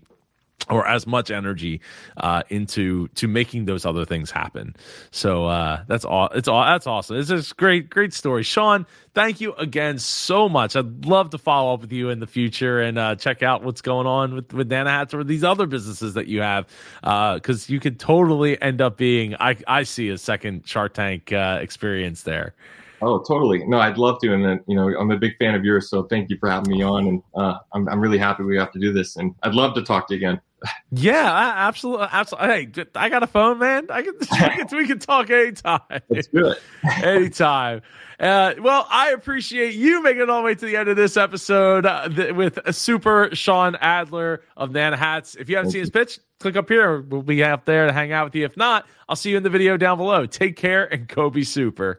or as much energy uh, into to making those other things happen. So uh, that's all. It's all. That's awesome. It's just great, great story, Sean. Thank you again so much. I'd love to follow up with you in the future and uh, check out what's going on with with Nana Hats or these other businesses that you have, because uh, you could totally end up being. I I see a second Shark Tank uh, experience there. Oh, totally. No, I'd love to. And then, you know, I'm a big fan of yours. So thank you for having me on. And uh, I'm, I'm really happy we have to do this. And I'd love to talk to you again. Yeah, absolutely. Absolutely. Hey, I got a phone, man. I can, we can, we can talk anytime. Let's do it. anytime. Uh, well, I appreciate you making it all the way to the end of this episode uh, th- with Super Sean Adler of Nana Hats. If you haven't Thank seen his pitch, click up here. We'll be out there to hang out with you. If not, I'll see you in the video down below. Take care and go be super.